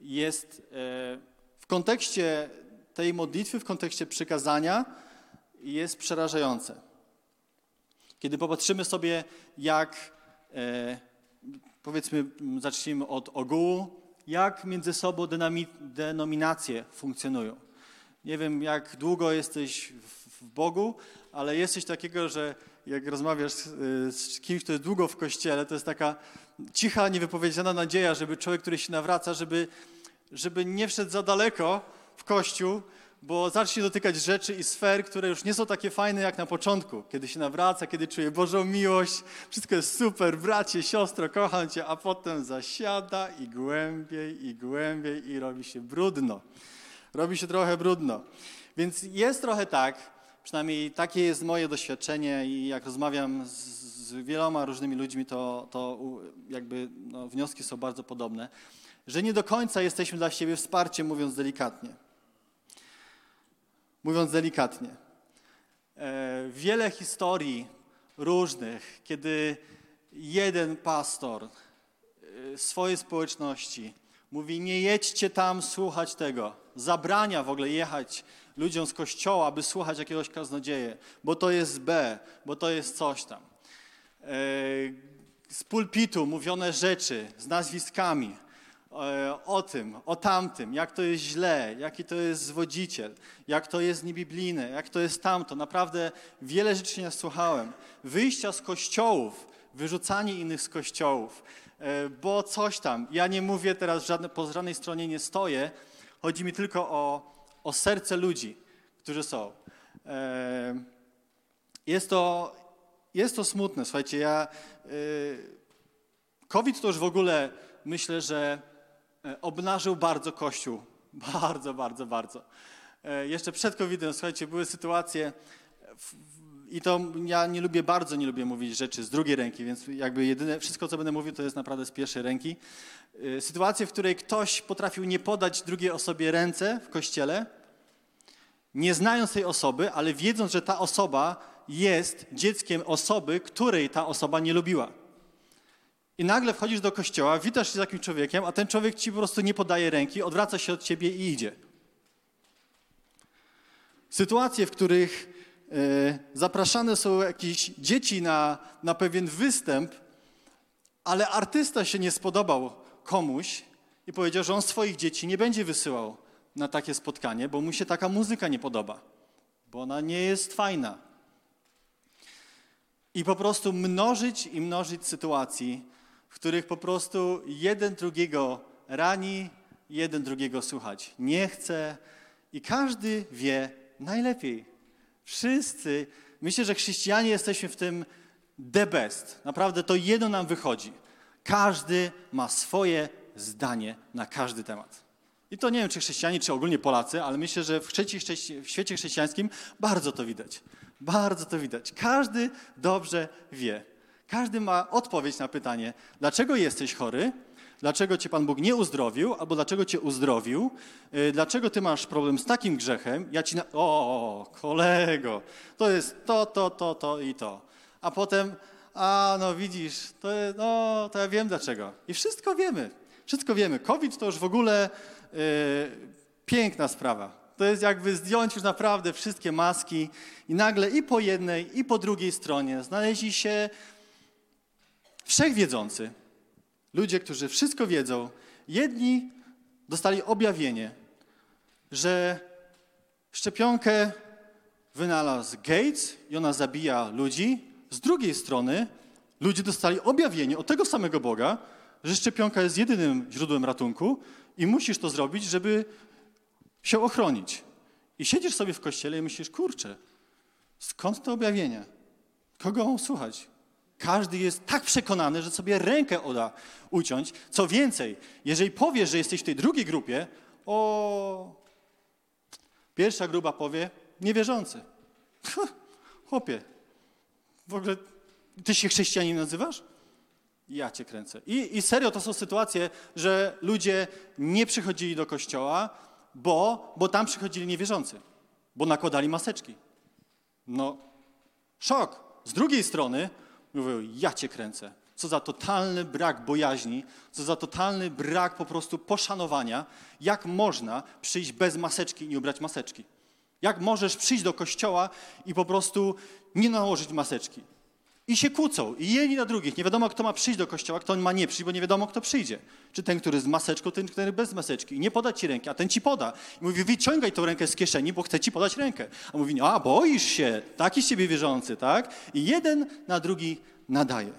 jest e, w kontekście tej modlitwy, w kontekście przykazania, jest przerażające. Kiedy popatrzymy sobie, jak e, powiedzmy, zacznijmy od ogółu, jak między sobą denominacje funkcjonują. Nie wiem, jak długo jesteś w Bogu, ale jesteś takiego, że jak rozmawiasz z kimś, kto jest długo w kościele, to jest taka cicha, niewypowiedziana nadzieja, żeby człowiek, który się nawraca, żeby, żeby nie wszedł za daleko w kościół, bo zacznie dotykać rzeczy i sfer, które już nie są takie fajne jak na początku, kiedy się nawraca, kiedy czuje Bożą miłość, wszystko jest super, bracie, siostro, kocham cię, a potem zasiada i głębiej, i głębiej i robi się brudno. Robi się trochę brudno. Więc jest trochę tak, przynajmniej takie jest moje doświadczenie i jak rozmawiam z, z wieloma różnymi ludźmi, to, to jakby no, wnioski są bardzo podobne, że nie do końca jesteśmy dla siebie wsparciem, mówiąc delikatnie mówiąc delikatnie. E, wiele historii różnych, kiedy jeden pastor e, swojej społeczności mówi: Nie jedźcie tam słuchać tego, zabrania w ogóle jechać ludziom z kościoła, aby słuchać jakiegoś kaznodzieje, bo to jest B, bo to jest coś tam. E, z pulpitu mówione rzeczy z nazwiskami o tym, o tamtym, jak to jest źle, jaki to jest zwodziciel, jak to jest niebiblijne, jak to jest tamto. Naprawdę wiele rzeczy nie słuchałem. Wyjścia z kościołów, wyrzucanie innych z kościołów, e, bo coś tam. Ja nie mówię teraz, żadne, po żadnej stronie nie stoję. Chodzi mi tylko o, o serce ludzi, którzy są. E, jest to, jest to smutne. Słuchajcie, ja... COVID to już w ogóle myślę, że E, obnażył bardzo Kościół. <laughs> Bardzo, bardzo, bardzo. E, jeszcze przed COVID-em, słuchajcie, były sytuacje, i to ja nie lubię, bardzo nie lubię mówić rzeczy z drugiej ręki, więc jakby jedyne, wszystko, co będę mówił, to jest naprawdę z pierwszej ręki. E, sytuacje, w której ktoś potrafił nie podać drugiej osobie ręce w kościele, nie znając tej osoby, ale wiedząc, że ta osoba jest dzieckiem osoby, której ta osoba nie lubiła. I nagle wchodzisz do kościoła, witasz się z jakimś człowiekiem, a ten człowiek ci po prostu nie podaje ręki, odwraca się od ciebie i idzie. Sytuacje, w których e, zapraszane są jakieś dzieci na, na pewien występ, ale artysta się nie spodobał komuś i powiedział, że on swoich dzieci nie będzie wysyłał na takie spotkanie, bo mu się taka muzyka nie podoba, bo ona nie jest fajna. I po prostu mnożyć i mnożyć sytuacji, w których po prostu jeden drugiego rani, jeden drugiego słuchać nie chce i każdy wie najlepiej. Wszyscy, myślę, że chrześcijanie jesteśmy w tym the best. Naprawdę to jedno nam wychodzi. Każdy ma swoje zdanie na każdy temat. I to nie wiem, czy chrześcijanie, czy ogólnie Polacy, ale myślę, że w, w świecie chrześcijańskim bardzo to widać. Bardzo to widać. Każdy dobrze wie. Każdy ma odpowiedź na pytanie, dlaczego jesteś chory, dlaczego cię Pan Bóg nie uzdrowił, albo dlaczego cię uzdrowił, y, dlaczego ty masz problem z takim grzechem, ja ci na... O, kolego, to jest to, to, to, to i to. A potem, a no widzisz, to, no, to ja wiem dlaczego. I wszystko wiemy, wszystko wiemy. COVID to już w ogóle yy, piękna sprawa. To jest jakby zdjąć już naprawdę wszystkie maski i nagle i po jednej, i po drugiej stronie znaleźli się wszechwiedzący, ludzie, którzy wszystko wiedzą, jedni dostali objawienie, że szczepionkę wynalazł Gates i ona zabija ludzi. Z drugiej strony ludzie dostali objawienie od tego samego Boga, że szczepionka jest jedynym źródłem ratunku i musisz to zrobić, żeby się ochronić. I siedzisz sobie w kościele i myślisz, kurczę, skąd to objawienie? Kogo mam słuchać? Każdy jest tak przekonany, że sobie rękę oda uciąć. Co więcej, jeżeli powiesz, że jesteś w tej drugiej grupie, o. Pierwsza grupa powie niewierzący. <laughs> Chłopie, w ogóle ty się chrześcijanin nazywasz? Ja cię kręcę. I, I serio to są sytuacje, że ludzie nie przychodzili do kościoła, bo, bo tam przychodzili niewierzący, bo nakładali maseczki. No, szok. Z drugiej strony mówią, ja cię kręcę. Co za totalny brak bojaźni, co za totalny brak po prostu poszanowania. Jak można przyjść bez maseczki i nie ubrać maseczki? Jak możesz przyjść do kościoła i po prostu nie nałożyć maseczki? I się kłócą, i jedni na drugich. Nie wiadomo, kto ma przyjść do kościoła, kto ma nie przyjść, bo nie wiadomo, kto przyjdzie. Czy ten, który z maseczką, ten, który bez maseczki. I nie podać ci ręki, a ten ci poda. I mówi, wyciągaj tą rękę z kieszeni, bo chce ci podać rękę. A mówi, a boisz się, taki z ciebie wierzący, tak? I jeden na drugi nadaje.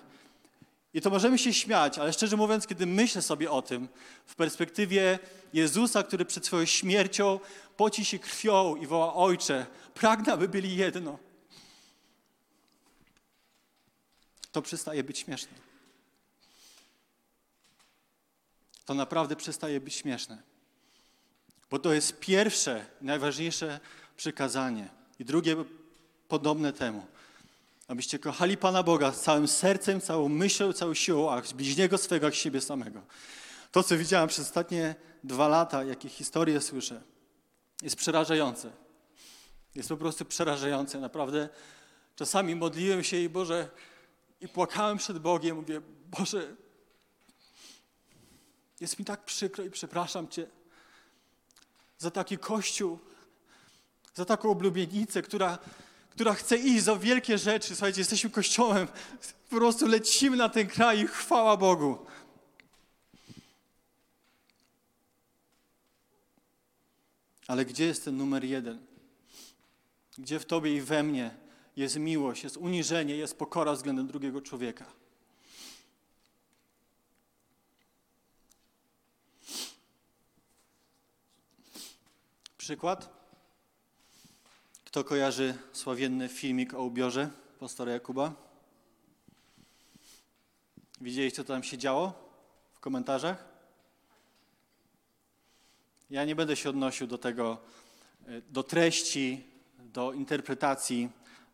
I to możemy się śmiać, ale szczerze mówiąc, kiedy myślę sobie o tym, w perspektywie Jezusa, który przed swoją śmiercią poci się krwią i woła Ojcze, pragnę, aby byli jedno. To przestaje być śmieszne. To naprawdę przestaje być śmieszne. Bo to jest pierwsze, najważniejsze przykazanie. I drugie, podobne temu. Abyście kochali Pana Boga z całym sercem, całą myślą, całą siłą, a bliźniego swego jak siebie samego. To, co widziałem przez ostatnie dwa lata, jakie historie słyszę, jest przerażające. Jest po prostu przerażające. Naprawdę czasami modliłem się i Boże, i płakałem przed Bogiem. Mówię, Boże, jest mi tak przykro i przepraszam Cię za taki kościół, za taką oblubienicę, która, która chce iść za wielkie rzeczy. Słuchajcie, jesteśmy kościołem, po prostu lecimy na ten kraj i chwała Bogu. Ale gdzie jest ten numer jeden? Gdzie w Tobie i we mnie jest miłość, jest uniżenie, jest pokora względem drugiego człowieka? Przykład. Kto kojarzy sławienny filmik o ubiorze pastora Jakuba? Widzieliście, co tam się działo w komentarzach? Ja nie będę się odnosił do tego, e, do treści, do interpretacji.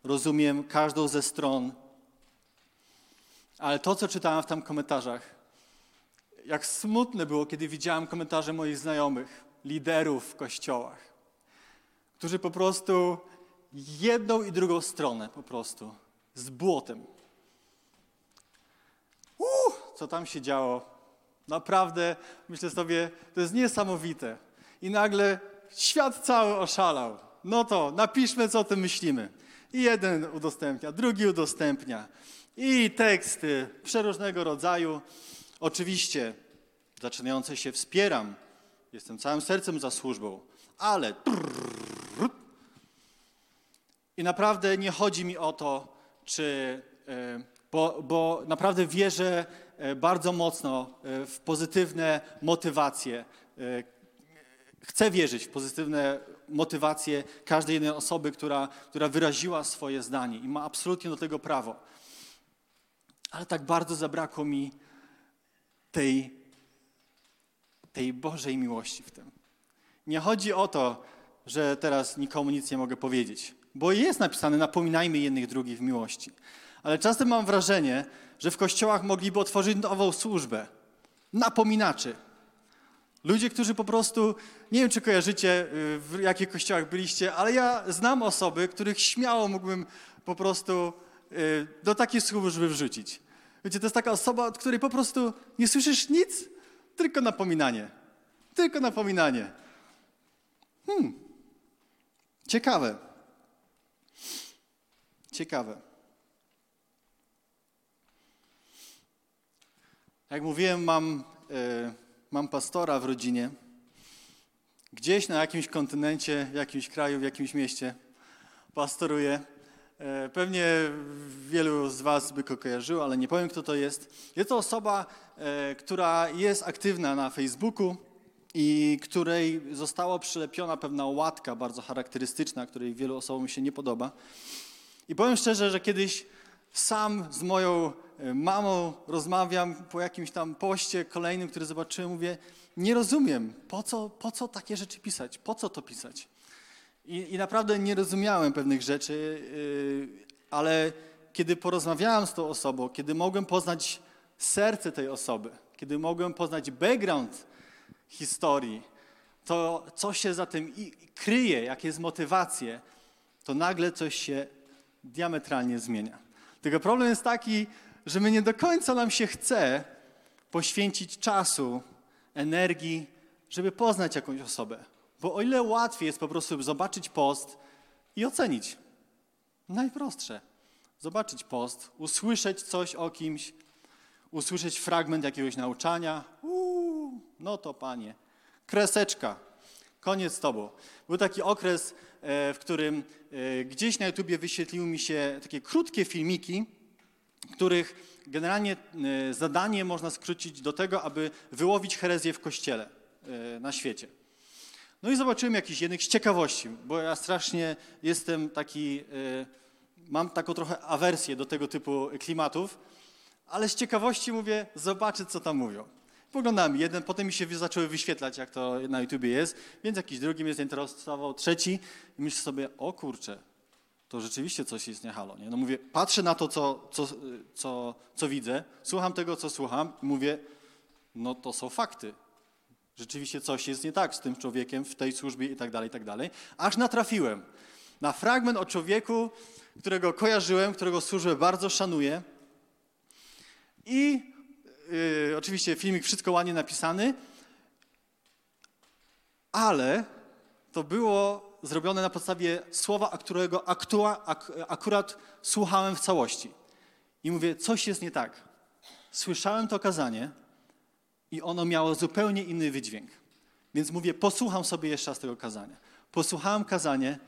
Rozumiem każdą ze stron. Ale to, co czytałem w tam komentarzach, jak smutne było, kiedy widziałem komentarze moich znajomych, liderów w kościołach, którzy po prostu jedną i drugą stronę po prostu z błotem. Uh, co tam się działo? Naprawdę, myślę sobie, to jest niesamowite. I nagle świat cały oszalał. No to napiszmy, co o tym myślimy. I jeden udostępnia, drugi udostępnia. I teksty przeróżnego rodzaju. Oczywiście zaczynające się wspieram. Jestem całym sercem za służbą. Ale i naprawdę nie chodzi mi o to, czy, e, bo, bo naprawdę wierzę e, bardzo mocno e, w pozytywne motywacje. Chcę wierzyć w pozytywne motywacje każdej jednej osoby, która, która wyraziła swoje zdanie i ma absolutnie do tego prawo. Ale tak bardzo zabrakło mi tej, tej Bożej miłości w tym. Nie chodzi o to, że teraz nikomu nic nie mogę powiedzieć, bo jest napisane napominajmy jednych drugich w miłości. Ale czasem mam wrażenie, że w kościołach mogliby otworzyć nową służbę napominaczy. Ludzie, którzy po prostu, nie wiem czy kojarzycie, y, w jakich kościołach byliście, ale ja znam osoby, których śmiało mógłbym po prostu y, do takiej służby wrzucić. Wiecie, to jest taka osoba, od której po prostu nie słyszysz nic, tylko napominanie. Tylko napominanie. Hmm. Ciekawe. Ciekawe. Jak mówiłem, mam, y, mam pastora w rodzinie gdzieś na jakimś kontynencie, w jakimś kraju, w jakimś mieście pastoruje. E, pewnie wielu z Was by go kojarzyło, ale nie powiem, kto to jest. Jest to osoba, e, która jest aktywna na Facebooku i której została przylepiona pewna łatka bardzo charakterystyczna, której wielu osobom się nie podoba. I powiem szczerze, że kiedyś sam z moją e, mamą rozmawiam po jakimś tam poście kolejnym, który zobaczyłem, mówię, nie rozumiem, po co, po co takie rzeczy pisać, po co to pisać. I, I, naprawdę nie rozumiałem pewnych rzeczy, yy, ale kiedy porozmawiałem z tą osobą, kiedy mogłem poznać serce tej osoby, kiedy mogłem poznać background historii, to co się za tym kryje, jakie jest motywacje, to nagle coś się diametralnie zmienia. Tylko problem jest taki, że my nie do końca nam się chce poświęcić czasu, energii, żeby poznać jakąś osobę. Bo o ile łatwiej jest po prostu zobaczyć post i ocenić. Najprostsze. Zobaczyć post, usłyszeć coś o kimś, usłyszeć fragment jakiegoś nauczania. Uuu, no to panie. Kreseczka. Koniec z tobą. Był taki okres, w którym e, gdzieś na YouTubie wyświetliły mi się takie krótkie filmiki, których generalnie e, zadanie można skrócić do tego, aby wyłowić herezję w kościele na świecie. No i zobaczyłem jakiś jednych z ciekawości, bo ja strasznie jestem taki, mam taką trochę awersję do tego typu klimatów, ale z ciekawości mówię, zobaczę co tam mówią. Poglądałem jeden, potem mi się zaczęły wyświetlać, jak to na YouTubie jest, więc jakiś drugi mnie zainteresował, trzeci i myślę sobie, o kurczę, to rzeczywiście coś jest nie halo. Nie? No mówię, patrzę na to, co, co, co, co widzę, słucham tego, co słucham i mówię, no to są fakty. Rzeczywiście coś jest nie tak z tym człowiekiem w tej służbie i tak dalej, i tak dalej. Aż natrafiłem na fragment o człowieku, którego kojarzyłem, którego służbę bardzo szanuję i yy, oczywiście filmik wszystko ładnie napisany, ale to było zrobione na podstawie słowa, którego aktua, ak, akurat słuchałem w całości. I mówię, coś jest nie tak. Słyszałem to kazanie i ono miało zupełnie inny wydźwięk. Więc mówię, posłucham sobie jeszcze raz tego kazania. Posłuchałem kazanie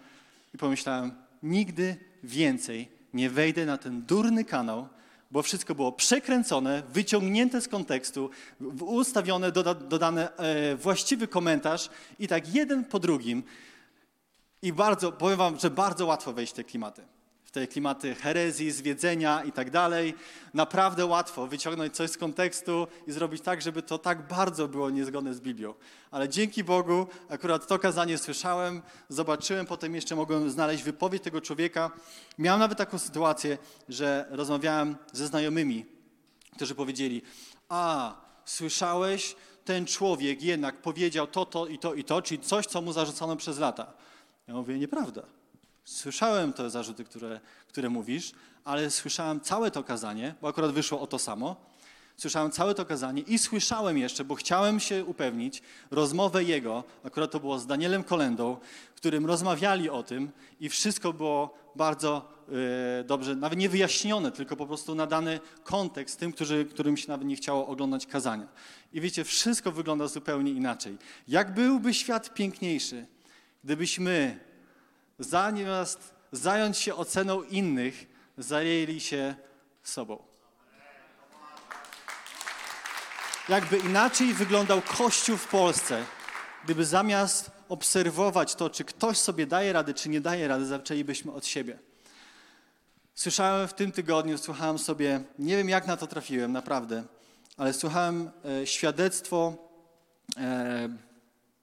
i pomyślałem, nigdy więcej nie wejdę na ten durny kanał, bo wszystko było przekręcone, wyciągnięte z kontekstu, ustawione, doda, dodane e, właściwy komentarz i tak jeden po drugim. I bardzo, powiem wam, że bardzo łatwo wejść w te klimaty. Te klimaty herezji, zwiedzenia i tak dalej. Naprawdę łatwo wyciągnąć coś z kontekstu i zrobić tak, żeby to tak bardzo było niezgodne z Biblią. Ale dzięki Bogu akurat to kazanie słyszałem, zobaczyłem, potem jeszcze mogłem znaleźć wypowiedź tego człowieka. Miałem nawet taką sytuację, że rozmawiałem ze znajomymi, którzy powiedzieli, a, słyszałeś, ten człowiek jednak powiedział to, to i to i to, czyli coś, co mu zarzucono przez lata. Ja mówię, nieprawda. Słyszałem te zarzuty, które, które mówisz, ale słyszałem całe to kazanie, bo akurat wyszło o to samo. Słyszałem całe to kazanie i słyszałem jeszcze, bo chciałem się upewnić, rozmowę jego, akurat to było z Danielem Kolendą, którym rozmawiali o tym i wszystko było bardzo yy, dobrze, nawet nie wyjaśnione, tylko po prostu nadany kontekst tym, którzy, którym się nawet nie chciało oglądać kazania. I wiecie, wszystko wygląda zupełnie inaczej. Jak byłby świat piękniejszy, gdybyśmy zamiast zająć się oceną innych, zajęli się sobą. Jakby inaczej wyglądał Kościół w Polsce, gdyby zamiast obserwować to, czy ktoś sobie daje radę, czy nie daje rady, zaczęlibyśmy od siebie. Słyszałem w tym tygodniu, słuchałem sobie, nie wiem jak na to trafiłem, naprawdę, ale słuchałem e, świadectwo e,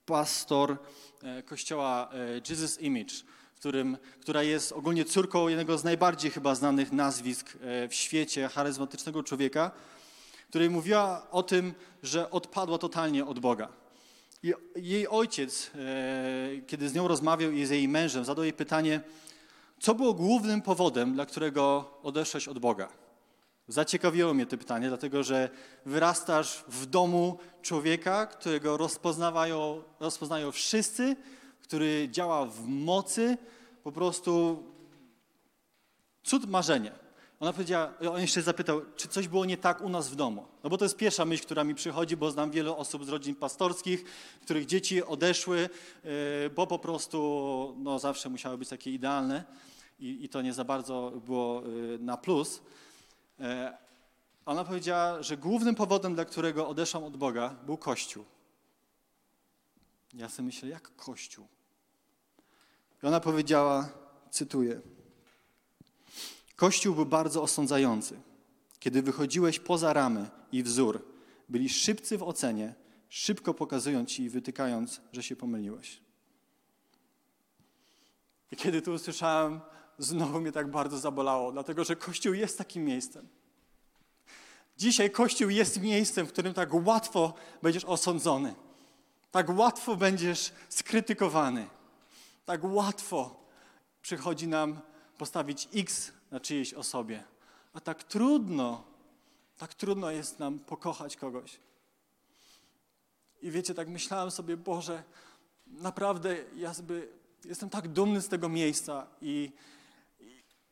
pastor e, kościoła e, Jesus Image, którym, która jest ogólnie córką jednego z najbardziej chyba znanych nazwisk e, w świecie charyzmatycznego człowieka, której mówiła o tym, że odpadła totalnie od Boga. I jej ojciec, e, kiedy z nią rozmawiał i z jej mężem, zadał jej pytanie, co było głównym powodem, dla którego odeszłeś od Boga? Zaciekawiło mnie to pytanie, dlatego że wyrastasz w domu człowieka, którego rozpoznają, rozpoznają wszyscy, który działa w mocy, po prostu cud marzenie. Ona powiedziała, on jeszcze zapytał, czy coś było nie tak u nas w domu. No bo to jest pierwsza myśl, która mi przychodzi, bo znam wiele osób z rodzin pastorskich, których dzieci odeszły, e, bo po prostu no, zawsze musiały być takie idealne i, i to nie za bardzo było e, na plus. E, ona powiedziała, że głównym powodem, dla którego odeszłam od Boga, był Kościół. Ja sobie myślę, jak Kościół? Ona powiedziała, cytuję, Kościół był bardzo osądzający. Kiedy wychodziłeś poza ramy i wzór, byli szybcy w ocenie, szybko pokazując ci i wytykając, że się pomyliłeś. I kiedy to usłyszałem, znowu mnie tak bardzo zabolało, dlatego że Kościół jest takim miejscem. Dzisiaj Kościół jest miejscem, w którym tak łatwo będziesz osądzony, tak łatwo będziesz skrytykowany, tak łatwo przychodzi nam postawić X na czyjejś osobie. A tak trudno, tak trudno jest nam pokochać kogoś. I wiecie, tak myślałem sobie, Boże, naprawdę ja sobie, jestem tak dumny z tego miejsca i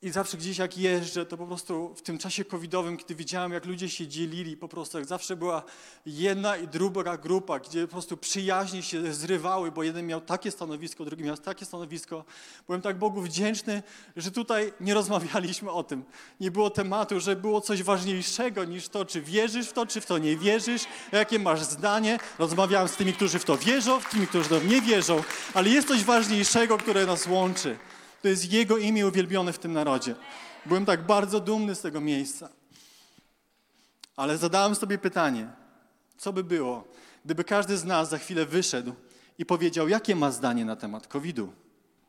i zawsze gdzieś jak jeżdżę, to po prostu w tym czasie covidowym, kiedy widziałem, jak ludzie się dzielili, po prostu jak zawsze była jedna i druga grupa, gdzie po prostu przyjaźnie się zrywały, bo jeden miał takie stanowisko, drugi miał takie stanowisko. Byłem tak Bogu wdzięczny, że tutaj nie rozmawialiśmy o tym. Nie było tematu, że było coś ważniejszego niż to, czy wierzysz w to, czy w to nie wierzysz, jakie masz zdanie. Rozmawiałem z tymi, którzy w to wierzą, z tymi, którzy w to nie wierzą, ale jest coś ważniejszego, które nas łączy. To jest Jego imię uwielbione w tym narodzie. Byłem tak bardzo dumny z tego miejsca. Ale zadałem sobie pytanie, co by było, gdyby każdy z nas za chwilę wyszedł i powiedział, jakie ma zdanie na temat COVID-u?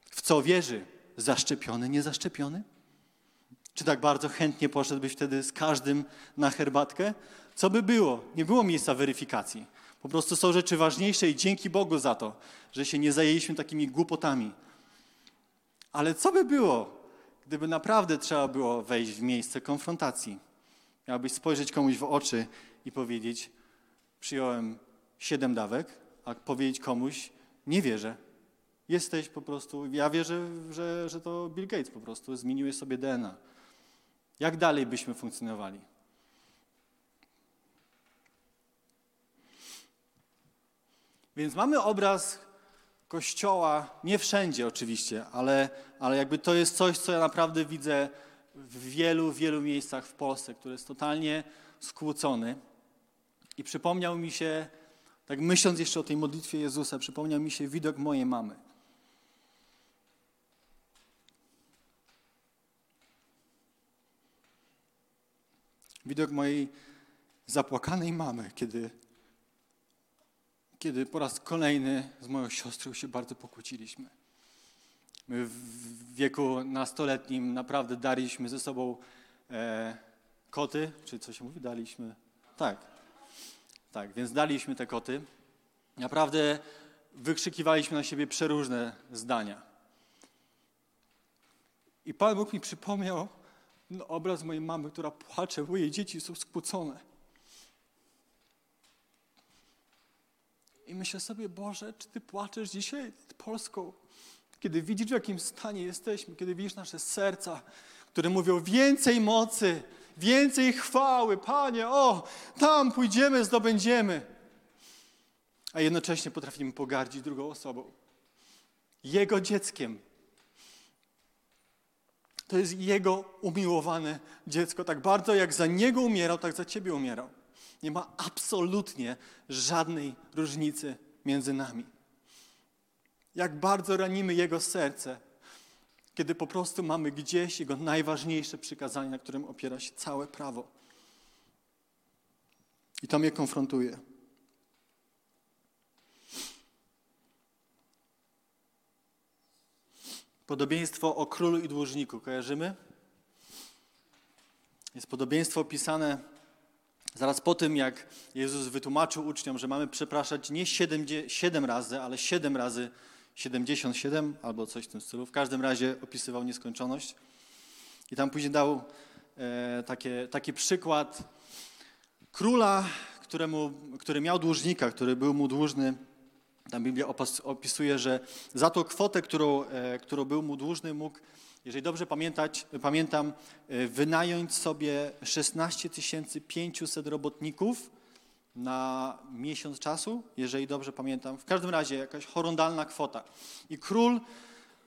W co wierzy? Zaszczepiony, niezaszczepiony? Czy tak bardzo chętnie poszedłbyś wtedy z każdym na herbatkę? Co by było? Nie było miejsca weryfikacji. Po prostu są rzeczy ważniejsze i dzięki Bogu za to, że się nie zajęliśmy takimi głupotami, ale co by było, gdyby naprawdę trzeba było wejść w miejsce konfrontacji? Miałbyś spojrzeć komuś w oczy i powiedzieć: Przyjąłem siedem dawek, a powiedzieć komuś: Nie wierzę. Jesteś po prostu, ja wierzę, że, że to Bill Gates po prostu zmieniłeś sobie DNA. Jak dalej byśmy funkcjonowali? Więc mamy obraz Kościoła, nie wszędzie oczywiście, ale, ale jakby to jest coś, co ja naprawdę widzę w wielu, wielu miejscach w Polsce, który jest totalnie skłócony. I przypomniał mi się, tak myśląc jeszcze o tej modlitwie Jezusa, przypomniał mi się widok mojej mamy. Widok mojej zapłakanej mamy, kiedy kiedy po raz kolejny z moją siostrą się bardzo pokłóciliśmy. My w wieku nastoletnim naprawdę daliśmy ze sobą e, koty, czy co się mówi? Daliśmy. Tak. Tak, więc daliśmy te koty. Naprawdę wykrzykiwaliśmy na siebie przeróżne zdania. I Pan Bóg mi przypomniał no, obraz mojej mamy, która płacze, bo jej dzieci są skłócone. I myślę sobie, Boże, czy Ty płaczesz dzisiaj nad Polską, kiedy widzisz, w jakim stanie jesteśmy, kiedy widzisz nasze serca, które mówią więcej mocy, więcej chwały, Panie, o, tam pójdziemy, zdobędziemy. A jednocześnie potrafimy pogardzić drugą osobą, Jego dzieckiem. To jest Jego umiłowane dziecko. Tak bardzo jak za Niego umierał, tak za Ciebie umierał. Nie ma absolutnie żadnej różnicy między nami. Jak bardzo ranimy Jego serce, kiedy po prostu mamy gdzieś Jego najważniejsze przykazanie, na którym opiera się całe prawo. I to mnie konfrontuje. Podobieństwo o królu i dłużniku. Kojarzymy? Jest podobieństwo opisane Zaraz po tym, jak Jezus wytłumaczył uczniom, że mamy przepraszać nie 7, 7 razy, ale 7 razy 77 albo coś w tym stylu. W każdym razie opisywał nieskończoność. I tam później dał e, takie, taki przykład króla, któremu, który miał dłużnika, który był mu dłużny. Tam Biblia opisuje, że za tą kwotę, którą, e, którą był mu dłużny, mógł jeżeli dobrze pamiętać, pamiętam, y, wynająć sobie 16 500 robotników na miesiąc czasu, jeżeli dobrze pamiętam. W każdym razie jakaś horrendalna kwota. I król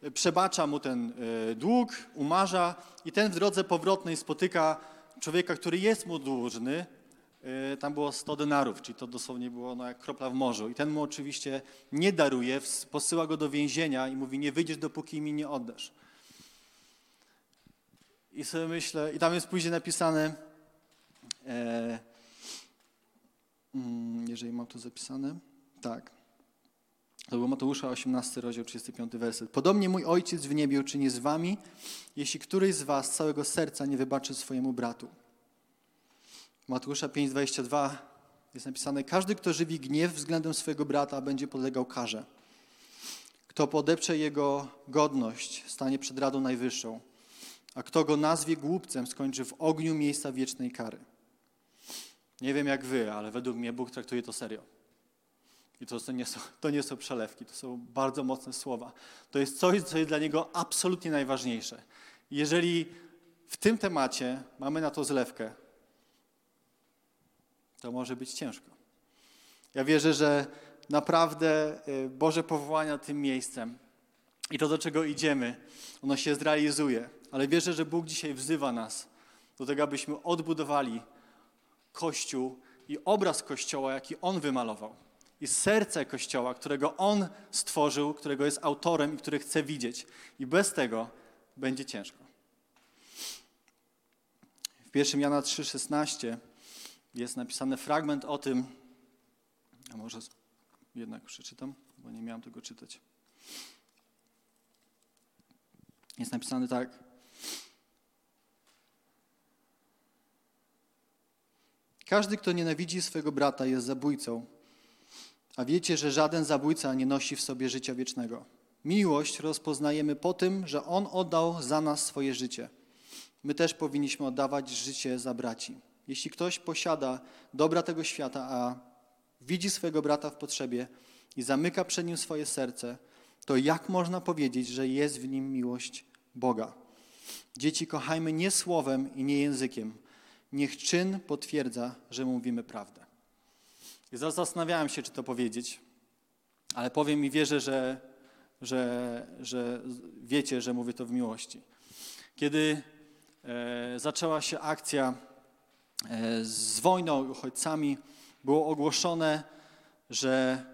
y, przebacza mu ten y, dług, umarza i ten w drodze powrotnej spotyka człowieka, który jest mu dłużny. Tam było 100 denarów, czyli to dosłownie było no, jak kropla w morzu. I ten mu oczywiście nie daruje, posyła go do więzienia i mówi, nie wyjdziesz, dopóki mi nie oddasz. I sobie myślę, i tam jest później napisane, e, mm, jeżeli mam to zapisane, tak. To było Mateusza 18, rozdział 35, werset. Podobnie mój Ojciec w niebie uczyni z wami, jeśli któryś z was całego serca nie wybaczy swojemu bratu. Mateusza 5, 22 jest napisane, każdy, kto żywi gniew względem swojego brata, będzie podlegał karze. Kto podeprze jego godność, stanie przed Radą Najwyższą a kto go nazwie głupcem, skończy w ogniu miejsca wiecznej kary. Nie wiem jak wy, ale według mnie Bóg traktuje to serio. I to nie, są, to nie są przelewki, to są bardzo mocne słowa. To jest coś, co jest dla Niego absolutnie najważniejsze. Jeżeli w tym temacie mamy na to zlewkę, to może być ciężko. Ja wierzę, że naprawdę y, Boże powołania tym miejscem i to, do czego idziemy, ono się zrealizuje. Ale wierzę, że Bóg dzisiaj wzywa nas do tego, abyśmy odbudowali Kościół i obraz Kościoła, jaki On wymalował. I serce Kościoła, którego On stworzył, którego jest autorem i który chce widzieć. I bez tego będzie ciężko. W 1 Jana 3,16 jest napisany fragment o tym, a może jednak przeczytam, bo nie miałem tego czytać. Jest napisane tak. Każdy, kto nienawidzi swego brata, jest zabójcą. A wiecie, że żaden zabójca nie nosi w sobie życia wiecznego. Miłość rozpoznajemy po tym, że On oddał za nas swoje życie. My też powinniśmy oddawać życie za braci. Jeśli ktoś posiada dobra tego świata, a widzi swojego brata w potrzebie i zamyka przed nim swoje serce, to jak można powiedzieć, że jest w nim miłość Boga? Dzieci, kochajmy nie słowem i nie językiem, Niech czyn potwierdza, że mówimy prawdę. I zastanawiałem się, czy to powiedzieć, ale powiem i wierzę, że, że, że wiecie, że mówię to w miłości. Kiedy e, zaczęła się akcja e, z wojną uchodźcami, było ogłoszone, że,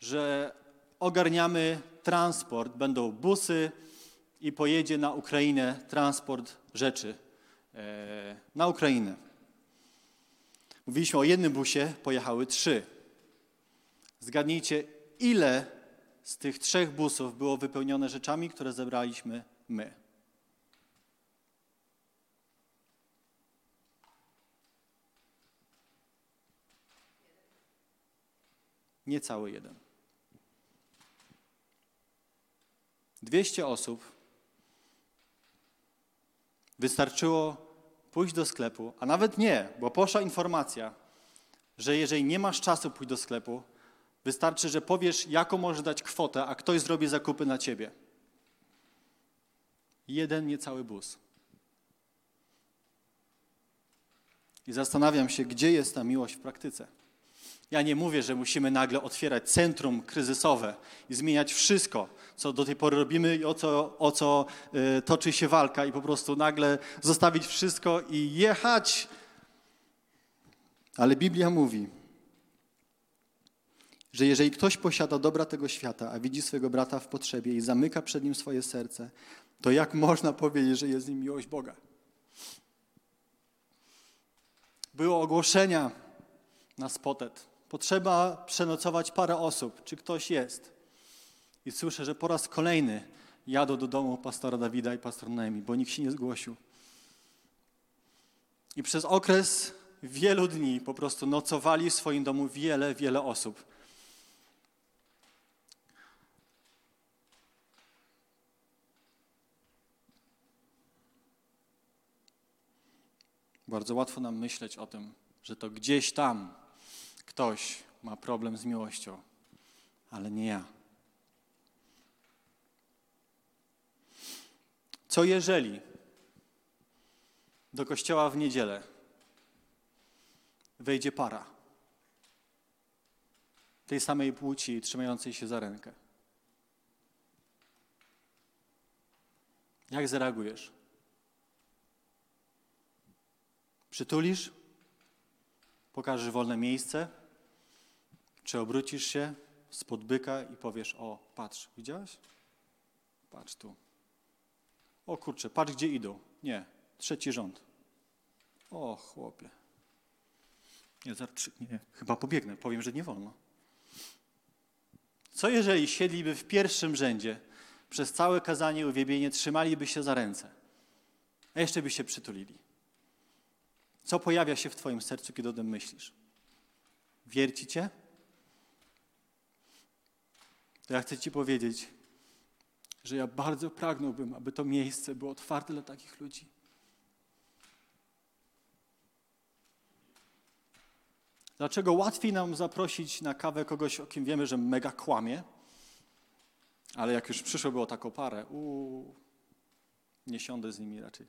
że ogarniamy transport, będą busy i pojedzie na Ukrainę transport rzeczy na Ukrainę. Mówiliśmy o jednym busie, pojechały trzy. Zgadnijcie, ile z tych trzech busów było wypełnione rzeczami, które zebraliśmy my. Niecały jeden. 200 osób wystarczyło pójść do sklepu, a nawet nie, bo poszła informacja, że jeżeli nie masz czasu pójść do sklepu, wystarczy, że powiesz, jaką możesz dać kwotę, a ktoś zrobi zakupy na ciebie. Jeden niecały bus. I zastanawiam się, gdzie jest ta miłość w praktyce. Ja nie mówię, że musimy nagle otwierać centrum kryzysowe i zmieniać wszystko, co do tej pory robimy i o co, o co y, toczy się walka, i po prostu nagle zostawić wszystko i jechać. Ale Biblia mówi, że jeżeli ktoś posiada dobra tego świata, a widzi swojego brata w potrzebie i zamyka przed nim swoje serce, to jak można powiedzieć, że jest nim miłość Boga? Było ogłoszenia na spotet potrzeba przenocować parę osób, czy ktoś jest. I słyszę, że po raz kolejny jadą do domu pastora Dawida i pastor Noemi, bo nikt się nie zgłosił. I przez okres wielu dni po prostu nocowali w swoim domu wiele, wiele osób. Bardzo łatwo nam myśleć o tym, że to gdzieś tam Ktoś ma problem z miłością, ale nie ja. Co jeżeli do kościoła w niedzielę wejdzie para tej samej płci trzymającej się za rękę? Jak zareagujesz? Przytulisz? Pokażesz wolne miejsce? Czy obrócisz się spod byka i powiesz: O, patrz, widziałeś? Patrz tu. O kurczę, patrz gdzie idą. Nie, trzeci rząd. O, chłopie. Nie, zaraz, nie, chyba pobiegnę, powiem, że nie wolno. Co jeżeli siedliby w pierwszym rzędzie, przez całe kazanie uwielbienie trzymaliby się za ręce, a jeszcze by się przytulili? Co pojawia się w Twoim sercu, kiedy o tym myślisz? Wierci Cię? To ja chcę Ci powiedzieć, że ja bardzo pragnąłbym, aby to miejsce było otwarte dla takich ludzi. Dlaczego łatwiej nam zaprosić na kawę kogoś, o kim wiemy, że mega kłamie, ale jak już przyszło było taką parę, uuu, nie siądę z nimi raczej.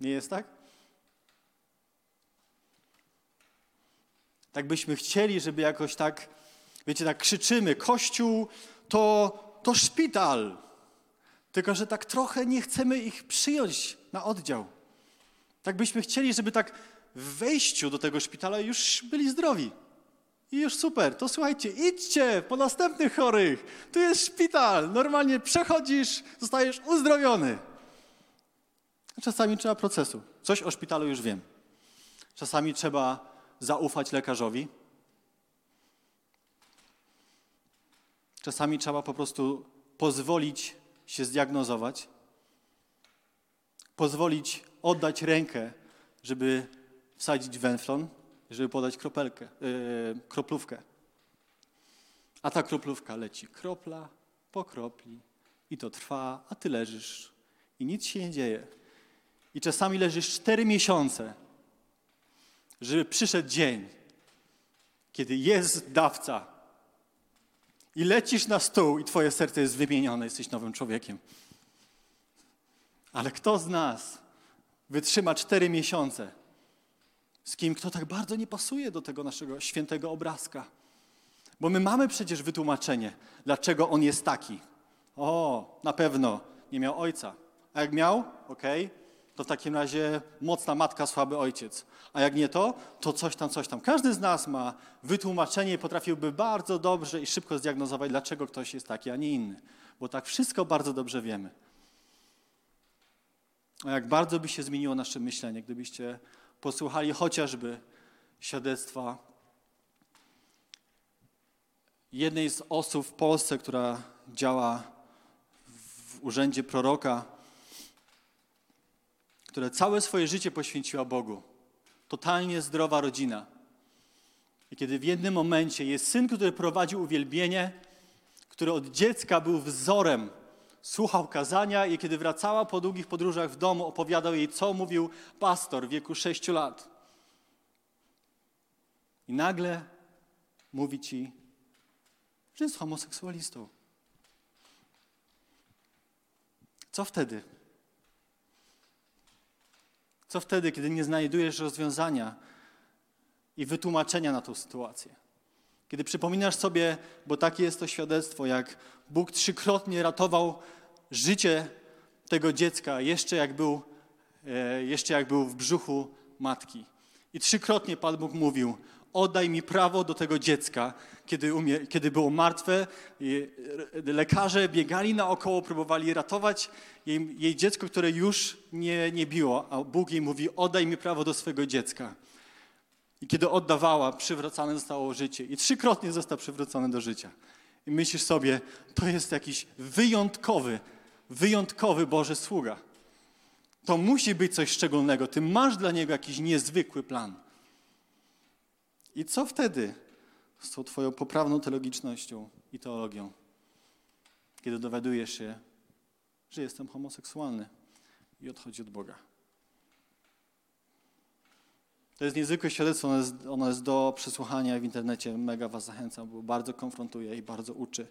Nie jest tak? Tak byśmy chcieli, żeby jakoś tak, wiecie, tak krzyczymy, Kościół to, to szpital. Tylko, że tak trochę nie chcemy ich przyjąć na oddział. Tak byśmy chcieli, żeby tak w wejściu do tego szpitala już byli zdrowi. I już super, to słuchajcie, idźcie po następnych chorych. Tu jest szpital, normalnie przechodzisz, zostajesz uzdrowiony. Czasami trzeba procesu. Coś o szpitalu już wiem. Czasami trzeba zaufać lekarzowi. Czasami trzeba po prostu pozwolić się zdiagnozować, pozwolić oddać rękę, żeby wsadzić węflon, żeby podać kropelkę, yy, kroplówkę. A ta kroplówka leci kropla po kropli i to trwa, a ty leżysz i nic się nie dzieje. I czasami leżysz cztery miesiące, żeby przyszedł dzień, kiedy jest dawca i lecisz na stół i twoje serce jest wymienione, jesteś nowym człowiekiem. Ale kto z nas wytrzyma cztery miesiące z kim, kto tak bardzo nie pasuje do tego naszego świętego obrazka? Bo my mamy przecież wytłumaczenie, dlaczego on jest taki. O, na pewno nie miał ojca. A jak miał, okej, okay, to w takim razie mocna matka, słaby ojciec. A jak nie to, to coś tam, coś tam. Każdy z nas ma wytłumaczenie i potrafiłby bardzo dobrze i szybko zdiagnozować, dlaczego ktoś jest taki, a nie inny. Bo tak wszystko bardzo dobrze wiemy. A jak bardzo by się zmieniło nasze myślenie, gdybyście posłuchali chociażby świadectwa jednej z osób w Polsce, która działa w urzędzie proroka, która całe swoje życie poświęciła Bogu. Totalnie zdrowa rodzina. I kiedy w jednym momencie jest syn, który prowadził uwielbienie, który od dziecka był wzorem, słuchał kazania i kiedy wracała po długich podróżach w domu, opowiadał jej, co mówił pastor w wieku sześciu lat. I nagle mówi ci, że jest homoseksualistą. Co wtedy? Co wtedy, kiedy nie znajdujesz rozwiązania i wytłumaczenia na tą sytuację? Kiedy przypominasz sobie, bo takie jest to świadectwo, jak Bóg trzykrotnie ratował życie tego dziecka, jeszcze jak był, e, jeszcze jak był w brzuchu matki. I trzykrotnie Pan Bóg mówił: Oddaj mi prawo do tego dziecka, kiedy, umie, kiedy było martwe. Lekarze biegali naokoło, próbowali ratować jej, jej dziecko, które już nie, nie biło, a Bóg jej mówi: Oddaj mi prawo do swojego dziecka. I kiedy oddawała, przywracane zostało życie. I trzykrotnie został przywrócony do życia. I myślisz sobie, to jest jakiś wyjątkowy, wyjątkowy Boży sługa. To musi być coś szczególnego. Ty masz dla niego jakiś niezwykły plan. I co wtedy z tą Twoją poprawną teologicznością i teologią, kiedy dowiadujesz się, że jestem homoseksualny i odchodzi od Boga? To jest niezwykłe świadectwo, ono jest, ono jest do przesłuchania w internecie. Mega Was zachęcam, bo bardzo konfrontuje i bardzo uczy.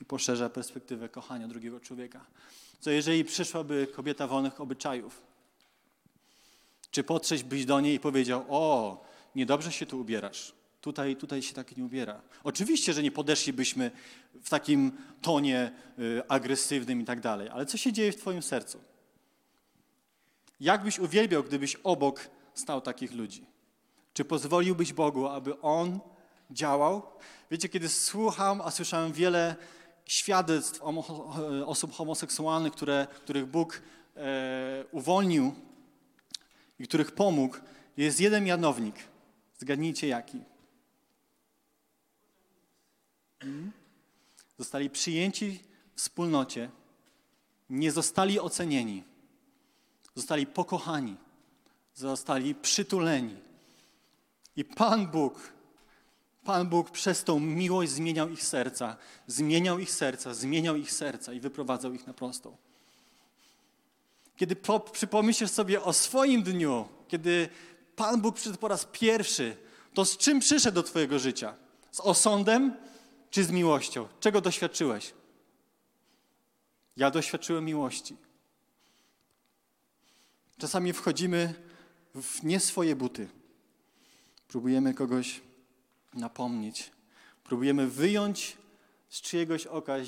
i poszerza perspektywę kochania drugiego człowieka. Co jeżeli przyszłaby kobieta wolnych obyczajów? Czy podszedłbyś byś do niej i powiedział: O, niedobrze się tu ubierasz. Tutaj, tutaj się tak nie ubiera. Oczywiście, że nie podeszlibyśmy w takim tonie y, agresywnym i tak dalej, ale co się dzieje w Twoim sercu? Jak byś uwielbiał, gdybyś obok stał takich ludzi? Czy pozwoliłbyś Bogu, aby On działał? Wiecie, kiedy słucham, a słyszałem wiele świadectw osób homoseksualnych, które, których Bóg e, uwolnił i których pomógł, jest jeden mianownik. Zgadnijcie jaki. Hmm? Zostali przyjęci w wspólnocie, nie zostali ocenieni, zostali pokochani, zostali przytuleni. I Pan Bóg, Pan Bóg przez tą miłość zmieniał ich serca, zmieniał ich serca, zmieniał ich serca i wyprowadzał ich na prostą. Kiedy po, przypomnisz sobie o swoim dniu, kiedy Pan Bóg przyszedł po raz pierwszy, to z czym przyszedł do Twojego życia? Z osądem czy z miłością? Czego doświadczyłeś? Ja doświadczyłem miłości. Czasami wchodzimy w nie swoje buty. Próbujemy kogoś napomnieć. Próbujemy wyjąć z czyjegoś oka. E,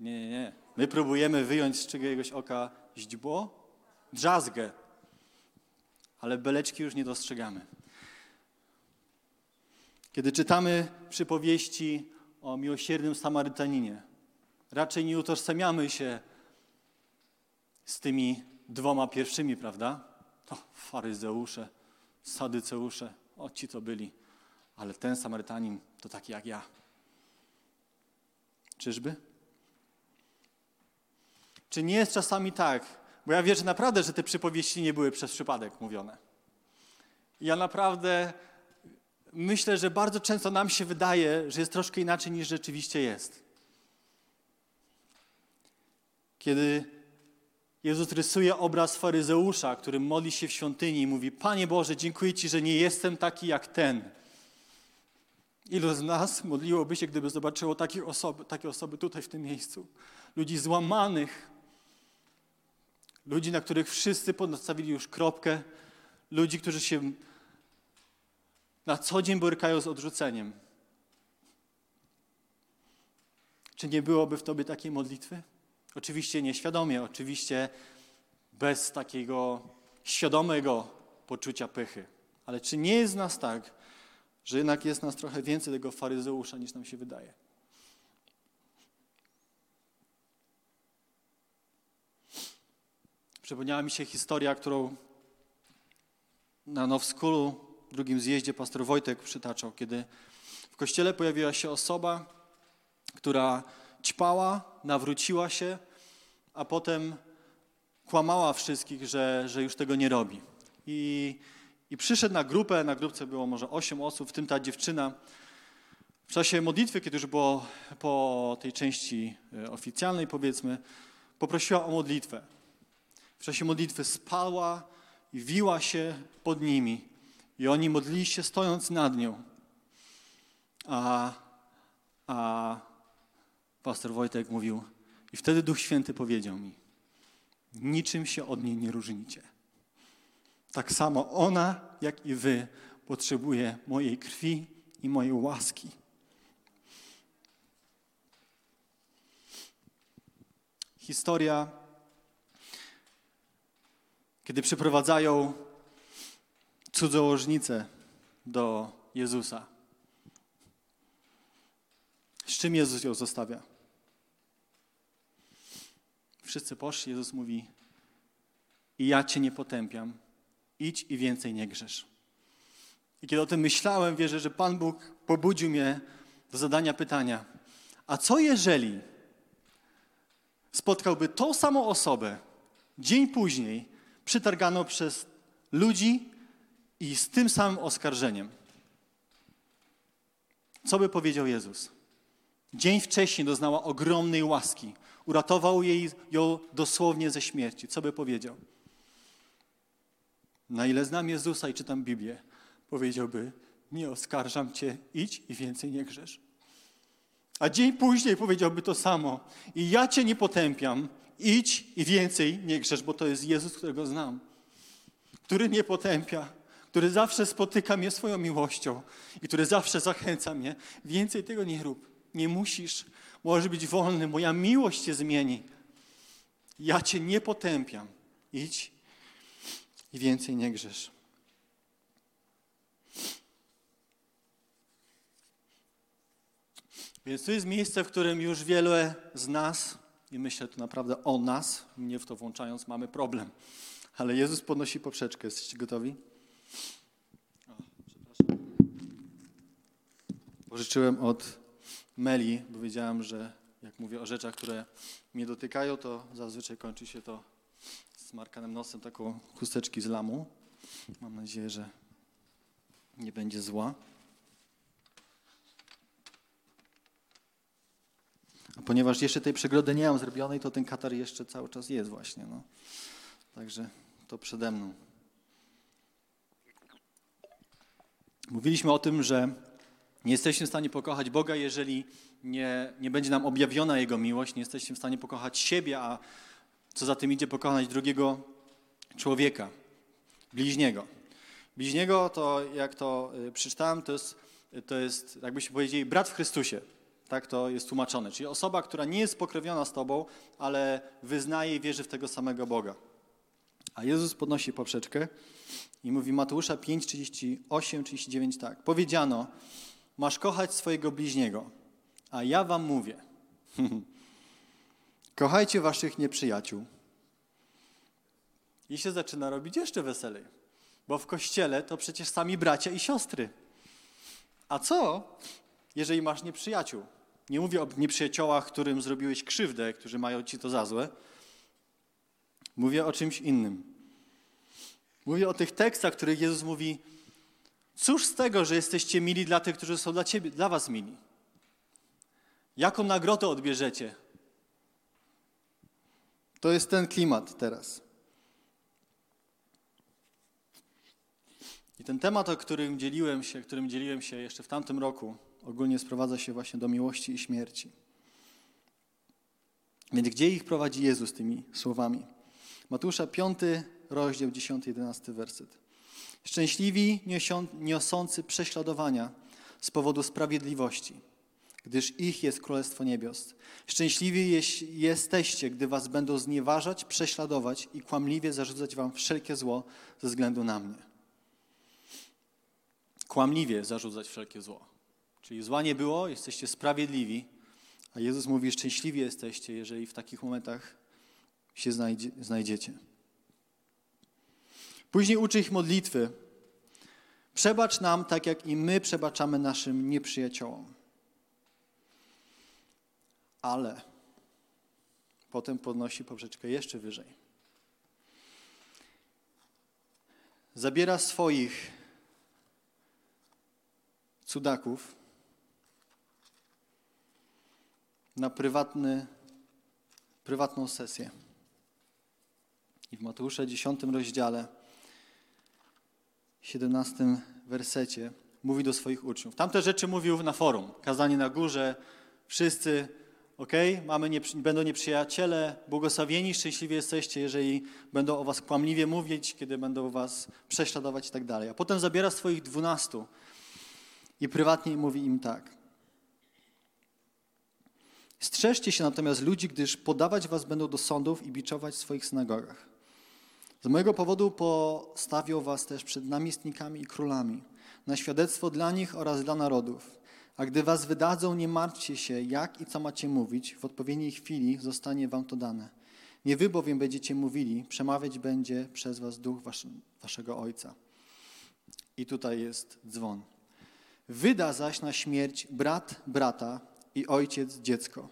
nie, nie, nie. My próbujemy wyjąć z czyjegoś oka źdźbło, drzazgę, ale beleczki już nie dostrzegamy. Kiedy czytamy przypowieści o miłosiernym Samarytaninie, raczej nie utożsamiamy się z tymi dwoma pierwszymi, prawda? To faryzeusze, sadyceusze, o ci to byli. Ale ten Samarytanin to taki jak ja. Czyżby? Czy nie jest czasami tak, bo ja wierzę naprawdę, że te przypowieści nie były przez przypadek mówione. Ja naprawdę myślę, że bardzo często nam się wydaje, że jest troszkę inaczej niż rzeczywiście jest. Kiedy Jezus rysuje obraz faryzeusza, który modli się w świątyni i mówi: Panie Boże, dziękuję Ci, że nie jestem taki jak ten. Ilu z nas modliłoby się, gdyby zobaczyło takie osoby, takie osoby tutaj w tym miejscu? Ludzi złamanych, ludzi, na których wszyscy postawili już kropkę, ludzi, którzy się na co dzień borykają z odrzuceniem. Czy nie byłoby w tobie takiej modlitwy? Oczywiście nieświadomie, oczywiście bez takiego świadomego poczucia pychy. Ale czy nie jest nas tak, że jednak jest nas trochę więcej tego faryzeusza niż nam się wydaje? Przypomniała mi się historia, którą na Now Schoolu, drugim zjeździe, pastor Wojtek przytaczał, kiedy w kościele pojawiła się osoba, która ćpała, nawróciła się, a potem kłamała wszystkich, że, że już tego nie robi. I, I przyszedł na grupę, na grupce było może osiem osób, w tym ta dziewczyna. W czasie modlitwy, kiedy już było po tej części e, oficjalnej, powiedzmy, poprosiła o modlitwę. W czasie modlitwy spała i wiła się pod nimi. I oni modlili się stojąc nad nią. A, a pastor Wojtek mówił, i wtedy Duch Święty powiedział mi, niczym się od niej nie różnicie. Tak samo ona, jak i wy, potrzebuje mojej krwi i mojej łaski. Historia, kiedy przyprowadzają cudzołożnicę do Jezusa. Z czym Jezus ją zostawia? Wszyscy poszli, Jezus mówi: I ja cię nie potępiam, idź i więcej nie grzesz. I kiedy o tym myślałem, wierzę, że Pan Bóg pobudził mnie do zadania pytania: A co jeżeli spotkałby tą samą osobę dzień później, przytarganą przez ludzi i z tym samym oskarżeniem? Co by powiedział Jezus? Dzień wcześniej doznała ogromnej łaski. Uratował jej, ją dosłownie ze śmierci. Co by powiedział? Na ile znam Jezusa i czytam Biblię, powiedziałby: Nie oskarżam cię, idź i więcej nie grzesz. A dzień później powiedziałby to samo. I ja cię nie potępiam. Idź i więcej nie grzesz, bo to jest Jezus, którego znam. Który nie potępia, który zawsze spotyka mnie swoją miłością i który zawsze zachęca mnie. Więcej tego nie rób. Nie musisz. Możesz być wolny. Moja miłość cię zmieni. Ja cię nie potępiam. Idź i więcej nie grzesz. Więc to jest miejsce, w którym już wiele z nas, i myślę tu naprawdę o nas, mnie w to włączając, mamy problem. Ale Jezus podnosi poprzeczkę. Jesteście gotowi? O, przepraszam. Pożyczyłem od Meli, bo wiedziałem, że jak mówię o rzeczach, które mnie dotykają, to zazwyczaj kończy się to smarkanym nosem taką chusteczki z lamu. Mam nadzieję, że nie będzie zła. Ponieważ jeszcze tej przegrody nie mam zrobionej, to ten katar jeszcze cały czas jest właśnie. No. Także to przede mną. Mówiliśmy o tym, że nie jesteśmy w stanie pokochać Boga, jeżeli nie, nie będzie nam objawiona Jego miłość, nie jesteśmy w stanie pokochać siebie, a co za tym idzie, pokonać drugiego człowieka, bliźniego. Bliźniego to, jak to y, przeczytałem, to jest, to jest jakbyśmy powiedzieli, brat w Chrystusie. Tak to jest tłumaczone. Czyli osoba, która nie jest pokrewniona z Tobą, ale wyznaje i wierzy w tego samego Boga. A Jezus podnosi poprzeczkę i mówi Mateusza 5, 38, 39 tak. Powiedziano, masz kochać swojego bliźniego, a ja wam mówię. <laughs> Kochajcie waszych nieprzyjaciół. I się zaczyna robić jeszcze weselej, bo w kościele to przecież sami bracia i siostry. A co, jeżeli masz nieprzyjaciół? Nie mówię o nieprzyjaciołach, którym zrobiłeś krzywdę, którzy mają ci to za złe. Mówię o czymś innym. Mówię o tych tekstach, w których Jezus mówi: Cóż z tego, że jesteście mili dla tych, którzy są dla, ciebie, dla was mili? Jaką nagrodę odbierzecie? To jest ten klimat teraz. I ten temat, o którym dzieliłem się, którym dzieliłem się jeszcze w tamtym roku, ogólnie sprowadza się właśnie do miłości i śmierci. Więc gdzie ich prowadzi Jezus tymi słowami? Matusza 5, rozdział 10-11 werset. Szczęśliwi niosący prześladowania z powodu sprawiedliwości, gdyż ich jest Królestwo Niebios. Szczęśliwi jesteście, gdy was będą znieważać, prześladować i kłamliwie zarzucać wam wszelkie zło ze względu na mnie. Kłamliwie zarzucać wszelkie zło. Czyli zła nie było, jesteście sprawiedliwi, a Jezus mówi, szczęśliwi jesteście, jeżeli w takich momentach się znajdzie, znajdziecie. Później uczy ich modlitwy. Przebacz nam tak, jak i my przebaczamy naszym nieprzyjaciołom. Ale potem podnosi poprzeczkę jeszcze wyżej. Zabiera swoich cudaków na prywatny, prywatną sesję. I w Mateusza 10 rozdziale, 17 wersecie mówi do swoich uczniów. Tamte rzeczy mówił na forum, kazanie na górze, wszyscy, ok, mamy nie, będą nieprzyjaciele, błogosławieni, szczęśliwi jesteście, jeżeli będą o was kłamliwie mówić, kiedy będą was prześladować i tak dalej. A potem zabiera swoich dwunastu i prywatnie mówi im tak. Strzeżcie się natomiast ludzi, gdyż podawać was będą do sądów i biczować w swoich synagogach. Z mojego powodu postawią was też przed namiestnikami i królami, na świadectwo dla nich oraz dla narodów. A gdy was wydadzą, nie martwcie się, jak i co macie mówić, w odpowiedniej chwili zostanie wam to dane. Nie wy bowiem będziecie mówili, przemawiać będzie przez was duch waszego Ojca. I tutaj jest dzwon. Wyda zaś na śmierć brat brata i ojciec dziecko.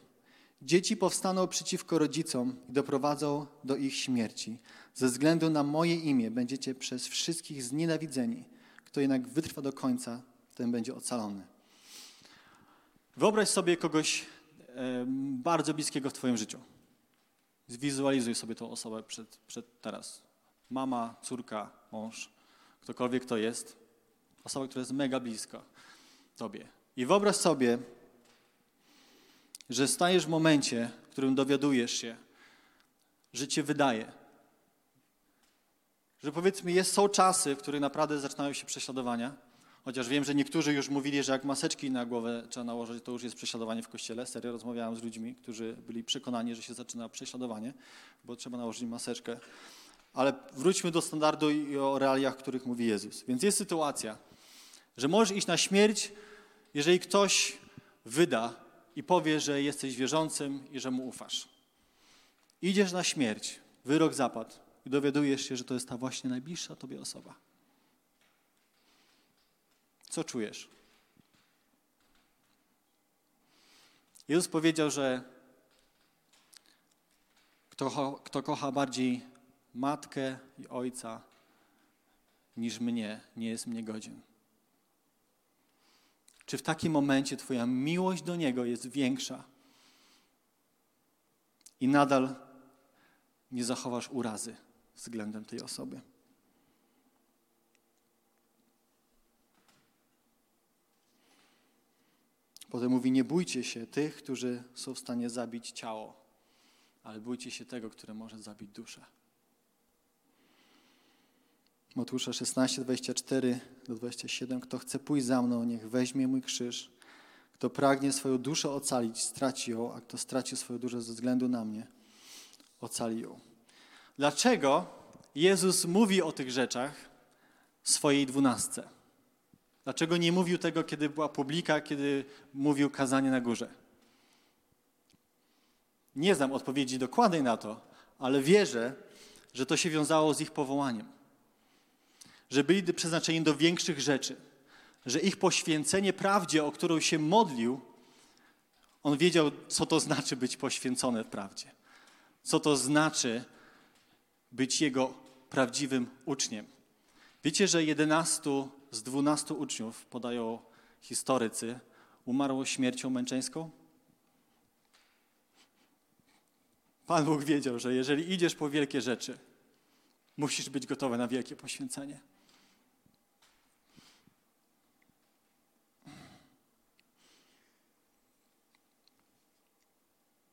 Dzieci powstaną przeciwko rodzicom i doprowadzą do ich śmierci. Ze względu na moje imię będziecie przez wszystkich znienawidzeni. Kto jednak wytrwa do końca, ten będzie ocalony. Wyobraź sobie kogoś bardzo bliskiego w Twoim życiu. Zwizualizuj sobie tą osobę przed, przed teraz. Mama, córka, mąż, ktokolwiek to jest. Osoba, która jest mega bliska Tobie. I wyobraź sobie, że stajesz w momencie, w którym dowiadujesz się, że cię wydaje. Że powiedzmy, jest, są czasy, w których naprawdę zaczynają się prześladowania, chociaż wiem, że niektórzy już mówili, że jak maseczki na głowę trzeba nałożyć, to już jest prześladowanie w kościele. Serio, rozmawiałem z ludźmi, którzy byli przekonani, że się zaczyna prześladowanie, bo trzeba nałożyć maseczkę. Ale wróćmy do standardu i o realiach, o których mówi Jezus. Więc jest sytuacja, że możesz iść na śmierć, jeżeli ktoś wyda i powie, że jesteś wierzącym i że mu ufasz. Idziesz na śmierć, wyrok zapadł i dowiadujesz się, że to jest ta właśnie najbliższa tobie osoba. Co czujesz? Jezus powiedział, że kto, kto kocha bardziej matkę i ojca niż mnie, nie jest mnie godzien. Czy w takim momencie Twoja miłość do Niego jest większa i nadal nie zachowasz urazy względem tej osoby? Potem mówi: Nie bójcie się tych, którzy są w stanie zabić ciało, ale bójcie się tego, który może zabić duszę. Mateusza 16, 24 do 27. Kto chce pójść za mną, niech weźmie mój krzyż. Kto pragnie swoją duszę ocalić, straci ją, a kto straci swoją duszę ze względu na mnie, ocali ją. Dlaczego Jezus mówi o tych rzeczach swojej dwunastce? Dlaczego nie mówił tego, kiedy była publika, kiedy mówił kazanie na górze? Nie znam odpowiedzi dokładnej na to, ale wierzę, że to się wiązało z ich powołaniem. Że byli przeznaczeni do większych rzeczy. Że ich poświęcenie prawdzie, o którą się modlił, on wiedział, co to znaczy być poświęcony w prawdzie. Co to znaczy być jego prawdziwym uczniem. Wiecie, że 11 z 12 uczniów, podają historycy, umarło śmiercią męczeńską? Pan Bóg wiedział, że jeżeli idziesz po wielkie rzeczy, musisz być gotowy na wielkie poświęcenie.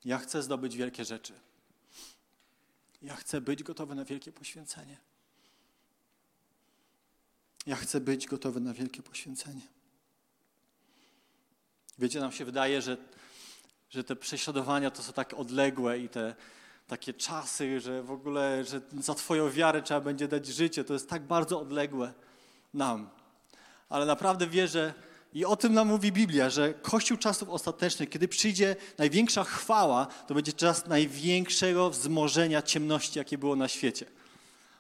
Ja chcę zdobyć wielkie rzeczy. Ja chcę być gotowy na wielkie poświęcenie. Ja chcę być gotowy na wielkie poświęcenie. Wiecie, nam się wydaje, że, że te prześladowania to są tak odległe i te takie czasy, że w ogóle, że za Twoją wiarę trzeba będzie dać życie. To jest tak bardzo odległe nam. Ale naprawdę wierzę, i o tym nam mówi Biblia, że Kościół czasów ostatecznych, kiedy przyjdzie największa chwała, to będzie czas największego wzmożenia ciemności, jakie było na świecie.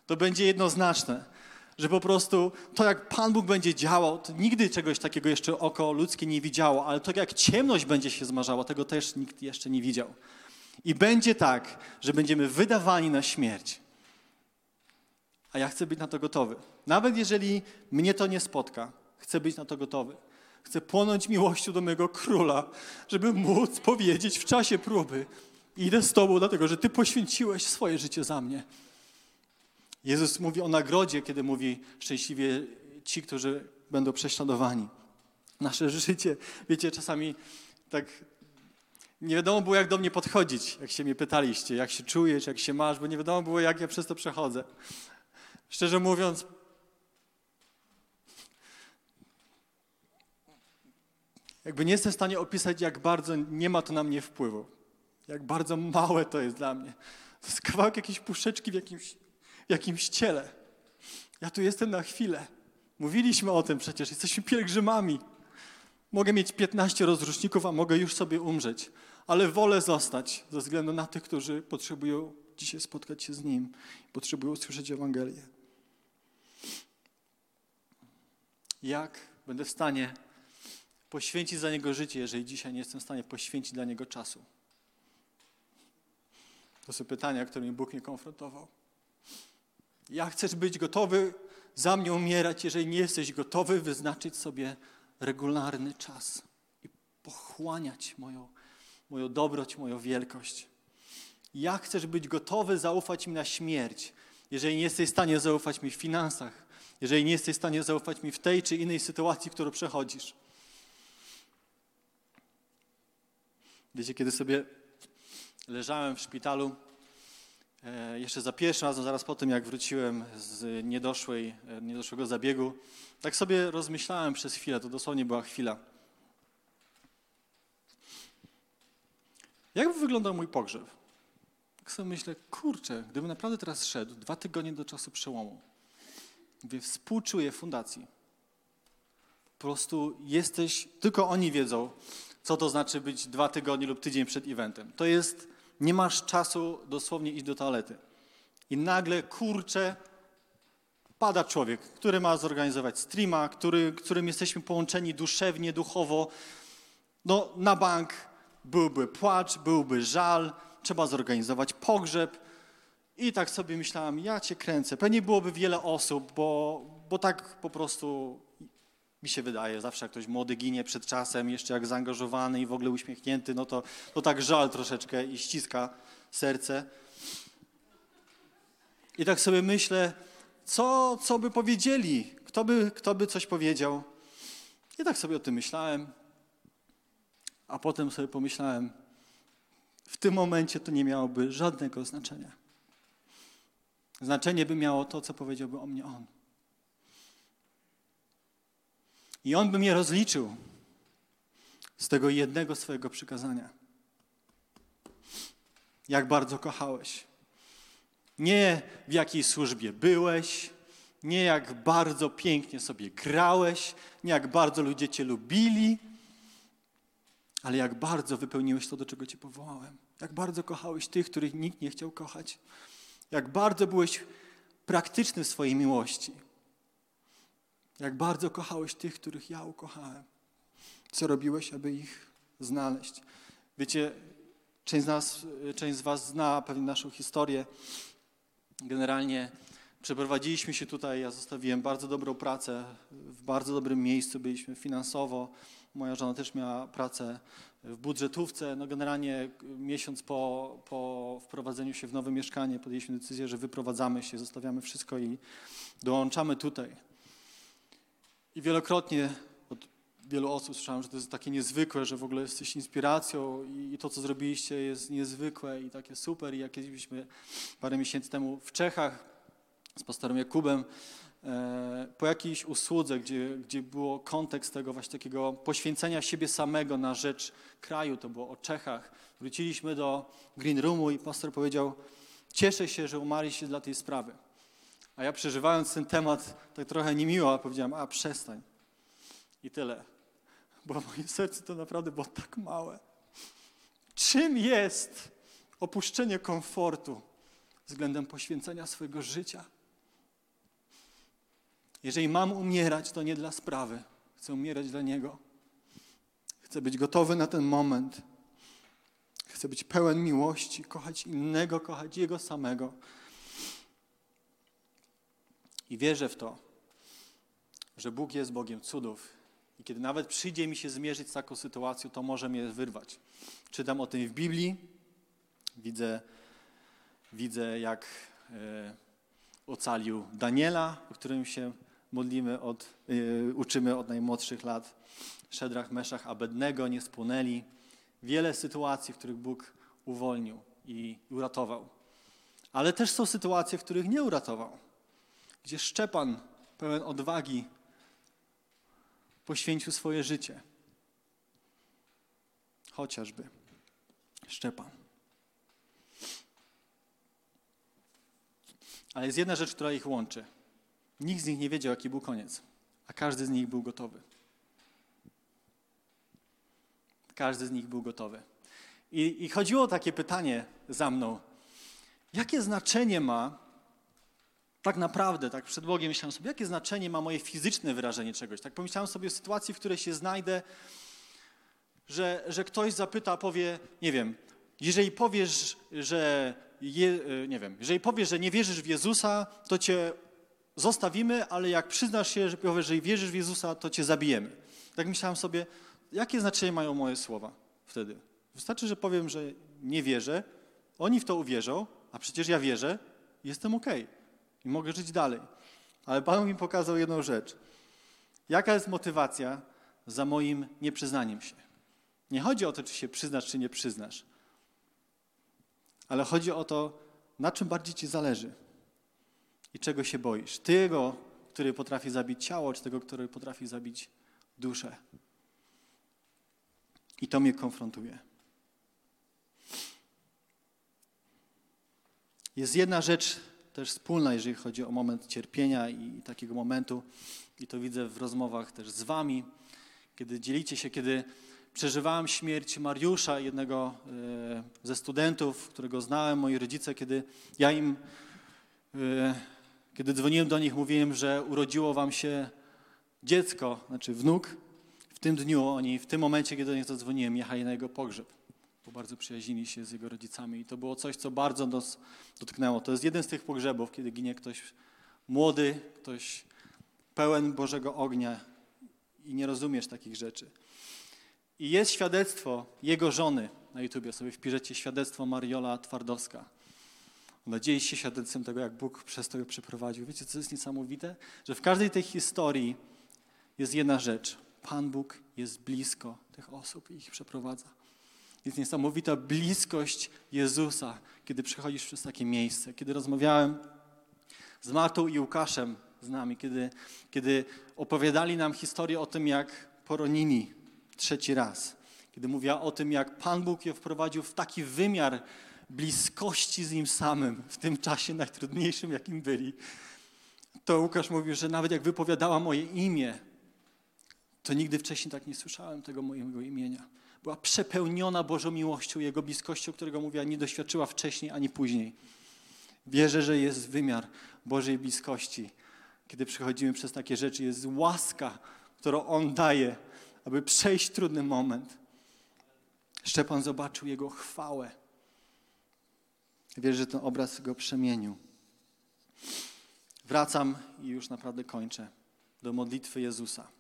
To będzie jednoznaczne że po prostu to, jak Pan Bóg będzie działał, to nigdy czegoś takiego jeszcze oko ludzkie nie widziało, ale to, jak ciemność będzie się zmarzała, tego też nikt jeszcze nie widział. I będzie tak, że będziemy wydawani na śmierć. A ja chcę być na to gotowy. Nawet jeżeli mnie to nie spotka, chcę być na to gotowy. Chcę płonąć miłością do mojego króla, żeby móc powiedzieć w czasie próby: Idę z Tobą, dlatego że Ty poświęciłeś swoje życie za mnie. Jezus mówi o nagrodzie, kiedy mówi szczęśliwie ci, którzy będą prześladowani. Nasze życie, wiecie, czasami tak nie wiadomo było, jak do mnie podchodzić, jak się mnie pytaliście, jak się czujesz, jak się masz, bo nie wiadomo było, jak ja przez to przechodzę. Szczerze mówiąc, jakby nie jestem w stanie opisać, jak bardzo nie ma to na mnie wpływu. Jak bardzo małe to jest dla mnie. To jest kawałek jakiejś puszeczki w jakimś jakimś ciele. Ja tu jestem na chwilę. Mówiliśmy o tym przecież, jesteśmy pielgrzymami. Mogę mieć 15 rozruszników, a mogę już sobie umrzeć, ale wolę zostać ze względu na tych, którzy potrzebują dzisiaj spotkać się z Nim, potrzebują usłyszeć Ewangelię. Jak będę w stanie poświęcić za Niego życie, jeżeli dzisiaj nie jestem w stanie poświęcić dla Niego czasu? To są pytania, którymi Bóg mnie konfrontował. Jak chcesz być gotowy za mnie umierać, jeżeli nie jesteś gotowy wyznaczyć sobie regularny czas i pochłaniać moją, moją dobroć, moją wielkość? Jak chcesz być gotowy zaufać mi na śmierć, jeżeli nie jesteś w stanie zaufać mi w finansach, jeżeli nie jesteś w stanie zaufać mi w tej czy innej sytuacji, którą przechodzisz? Wiecie, kiedy sobie leżałem w szpitalu, e, jeszcze za pierwszym razem, zaraz po tym, jak wróciłem z niedoszłej, e, niedoszłego zabiegu, tak sobie rozmyślałem przez chwilę, to dosłownie była chwila. Jak wyglądał mój pogrzeb? Tak sobie myślę, kurczę, gdybym naprawdę teraz szedł, dwa tygodnie do czasu przełomu, mówię, współczuję fundacji. Po prostu jesteś, tylko oni wiedzą, co to znaczy być dwa tygodnie lub tydzień przed eventem. To jest, nie masz czasu dosłownie iść do toalety. I nagle, kurczę, pada człowiek, który ma zorganizować streama, który, którym jesteśmy połączeni duszewnie, duchowo. No, na bank byłby płacz, byłby żal, trzeba zorganizować pogrzeb. I tak sobie myślałem, ja cię kręcę. Pewnie byłoby wiele osób, bo, bo tak po prostu mi się wydaje, zawsze jak ktoś młody ginie przed czasem, jeszcze jak zaangażowany i w ogóle uśmiechnięty, no to, to tak żal troszeczkę i ściska serce. I tak sobie myślę, co, co by powiedzieli, kto by, kto by coś powiedział. I tak sobie o tym myślałem, a potem sobie pomyślałem, w tym momencie to nie miałoby żadnego znaczenia. Znaczenie by miało to, co powiedziałby o mnie on. I on by mnie rozliczył z tego jednego swojego przykazania. Jak bardzo kochałeś. Nie w jakiej służbie byłeś, nie jak bardzo pięknie sobie grałeś, nie jak bardzo ludzie cię lubili, ale jak bardzo wypełniłeś to, do czego cię powołałem. Jak bardzo kochałeś tych, których nikt nie chciał kochać. Jak bardzo byłeś praktyczny w swojej miłości. Jak bardzo kochałeś tych, których ja ukochałem. Co robiłeś, aby ich znaleźć? Wiecie, część z, nas, część z Was zna pewnie naszą historię. Generalnie przeprowadziliśmy się tutaj, ja zostawiłem bardzo dobrą pracę, w bardzo dobrym miejscu byliśmy finansowo. Moja żona też miała pracę w budżetówce. No generalnie miesiąc po, po wprowadzeniu się w nowe mieszkanie podjęliśmy decyzję, że wyprowadzamy się, zostawiamy wszystko i dołączamy tutaj. I wielokrotnie od wielu osób słyszałem, że to jest takie niezwykłe, że w ogóle jesteś inspiracją i to, co zrobiliście jest niezwykłe i takie super. I jak byliśmy parę miesięcy temu w Czechach z pastorem Jakubem, e, po jakiejś usłudze, gdzie, gdzie było kontekst tego właśnie takiego poświęcenia siebie samego na rzecz kraju, to było o Czechach. Wróciliśmy do Green Roomu i pastor powiedział, cieszę się, że umarliście dla tej sprawy. A ja przeżywając ten temat tak trochę niemiło, powiedziałem, a przestań. I tyle. Bo moje serce to naprawdę było tak małe. Czym jest opuszczenie komfortu względem poświęcenia swojego życia? Jeżeli mam umierać, to nie dla sprawy. Chcę umierać dla Niego. Chcę być gotowy na ten moment. Chcę być pełen miłości, kochać innego, kochać Jego samego. I wierzę w to, że Bóg jest Bogiem cudów. I kiedy nawet przyjdzie mi się zmierzyć z taką sytuacją, to może mnie wyrwać. Czytam o tym w Biblii, widzę, widzę jak e, ocalił Daniela, o którym się modlimy, od, e, uczymy od najmłodszych lat. Szedrach, Meszach, Abednego nie spłonęli. Wiele sytuacji, w których Bóg uwolnił i uratował. Ale też są sytuacje, w których nie uratował gdzie Szczepan, pełen odwagi, poświęcił swoje życie. Chociażby Szczepan. Ale jest jedna rzecz, która ich łączy. Nikt z nich nie wiedział, jaki był koniec, a każdy z nich był gotowy. Każdy z nich był gotowy. I, i chodziło o takie pytanie za mną. Jakie znaczenie ma tak naprawdę, tak przed Bogiem myślałem sobie, jakie znaczenie ma moje fizyczne wyrażenie czegoś. Tak pomyślałem sobie o sytuacji, w której się znajdę, że, że ktoś zapyta, powie, nie wiem, jeżeli powiesz, że je, e, nie wiem, jeżeli powiesz, że nie wierzysz w Jezusa, to cię zostawimy, ale jak przyznasz się, że powiesz, że wierzysz w Jezusa, to cię zabijemy. Tak myślałem sobie, jakie znaczenie mają moje słowa wtedy? Wystarczy, że powiem, że nie wierzę, oni w to uwierzą, a przecież ja wierzę, jestem okej. Okay i mogę żyć dalej. Ale Pan mi pokazał jedną rzecz. Jaka jest motywacja za moim nieprzyznaniem się? Nie chodzi o to, czy się przyznasz, czy nie przyznasz, ale chodzi o to, na czym bardziej ci zależy i czego się boisz. Tego, który potrafi zabić ciało, czy tego, który potrafi zabić duszę. I to mnie konfrontuje. Jest jedna rzecz też wspólna, jeżeli chodzi o moment cierpienia i takiego momentu, i to widzę w rozmowach też z Wami, kiedy dzielicie się, kiedy przeżywałem śmierć Mariusza, jednego e, ze studentów, którego znałem, moi rodzice, kiedy ja im, e, kiedy dzwoniłem do nich, mówiłem, że urodziło Wam się dziecko, znaczy wnuk. W tym dniu oni, w tym momencie, kiedy do nich zadzwoniłem, jechali na jego pogrzeb bo bardzo przyjaźnili się z jego rodzicami i to było coś, co bardzo nas dotknęło. To jest jeden z tych pogrzebów, kiedy ginie ktoś młody, ktoś pełen Bożego ognia i nie rozumiesz takich rzeczy. I jest świadectwo jego żony na YouTubie, sobie wpiszecie świadectwo Mariola Twardowska. Ona dzieje się świadectwem tego, jak Bóg przez to ją przeprowadził. Wiecie, co jest niesamowite? Że w każdej tej historii jest jedna rzecz. Pan Bóg jest blisko tych osób i ich przeprowadza. Jest niesamowita bliskość Jezusa, kiedy przechodzisz przez takie miejsce. Kiedy rozmawiałem z Martą i Łukaszem z nami, kiedy, kiedy opowiadali nam historię o tym, jak poronili trzeci raz. Kiedy mówiła o tym, jak Pan Bóg je wprowadził w taki wymiar bliskości z Nim samym w tym czasie najtrudniejszym, jakim byli. To Łukasz mówił, że nawet jak wypowiadała moje imię, to nigdy wcześniej tak nie słyszałem tego mojego imienia była przepełniona Bożą miłością, Jego bliskością, którego mówiła, nie doświadczyła wcześniej ani później. Wierzę, że jest wymiar Bożej bliskości. Kiedy przechodzimy przez takie rzeczy, jest łaska, którą On daje, aby przejść trudny moment. Szczepan zobaczył Jego chwałę. Wierzę, że ten obraz go przemienił. Wracam i już naprawdę kończę do modlitwy Jezusa.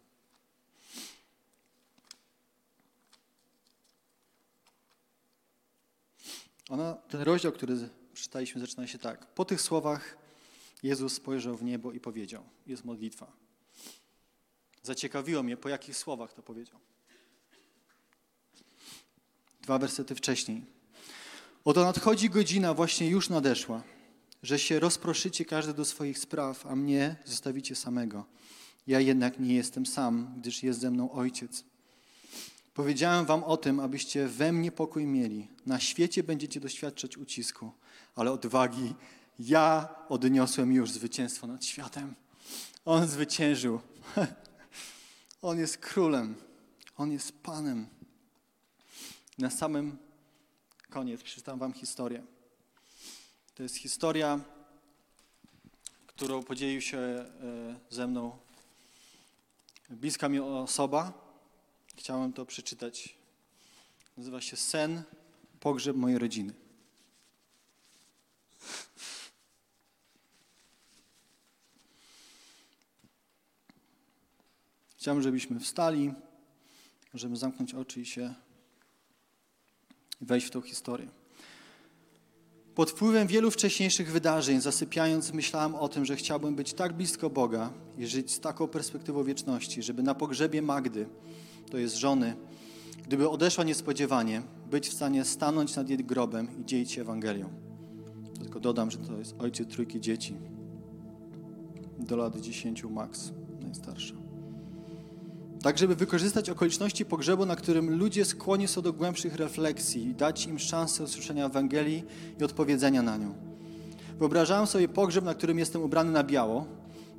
Ona, ten rozdział, który przeczytaliśmy, zaczyna się tak. Po tych słowach Jezus spojrzał w niebo i powiedział. Jest modlitwa. Zaciekawiło mnie, po jakich słowach to powiedział. Dwa wersety wcześniej. Oto nadchodzi godzina, właśnie już nadeszła, że się rozproszycie każdy do swoich spraw, a mnie zostawicie samego. Ja jednak nie jestem sam, gdyż jest ze mną Ojciec. Powiedziałem wam o tym, abyście we mnie pokój mieli. Na świecie będziecie doświadczać ucisku, ale odwagi ja odniosłem już zwycięstwo nad światem. On zwyciężył. <laughs> On jest królem. On jest panem. Na samym koniec przeczytam wam historię. To jest historia, którą podzielił się e, ze mną bliska mi osoba, Chciałem to przeczytać. Nazywa się Sen, pogrzeb mojej rodziny. Chciałbym, żebyśmy wstali, żeby zamknąć oczy i się wejść w tą historię. Pod wpływem wielu wcześniejszych wydarzeń, zasypiając, myślałem o tym, że chciałbym być tak blisko Boga i żyć z taką perspektywą wieczności, żeby na pogrzebie Magdy to jest żony, gdyby odeszła niespodziewanie, być w stanie stanąć nad jej grobem i dzielić się Ewangelią. Tylko dodam, że to jest ojciec trójki dzieci. Do lat 10 max, najstarsza. Tak, żeby wykorzystać okoliczności pogrzebu, na którym ludzie skłonni są do głębszych refleksji i dać im szansę usłyszenia Ewangelii i odpowiedzenia na nią. Wyobrażałem sobie pogrzeb, na którym jestem ubrany na biało.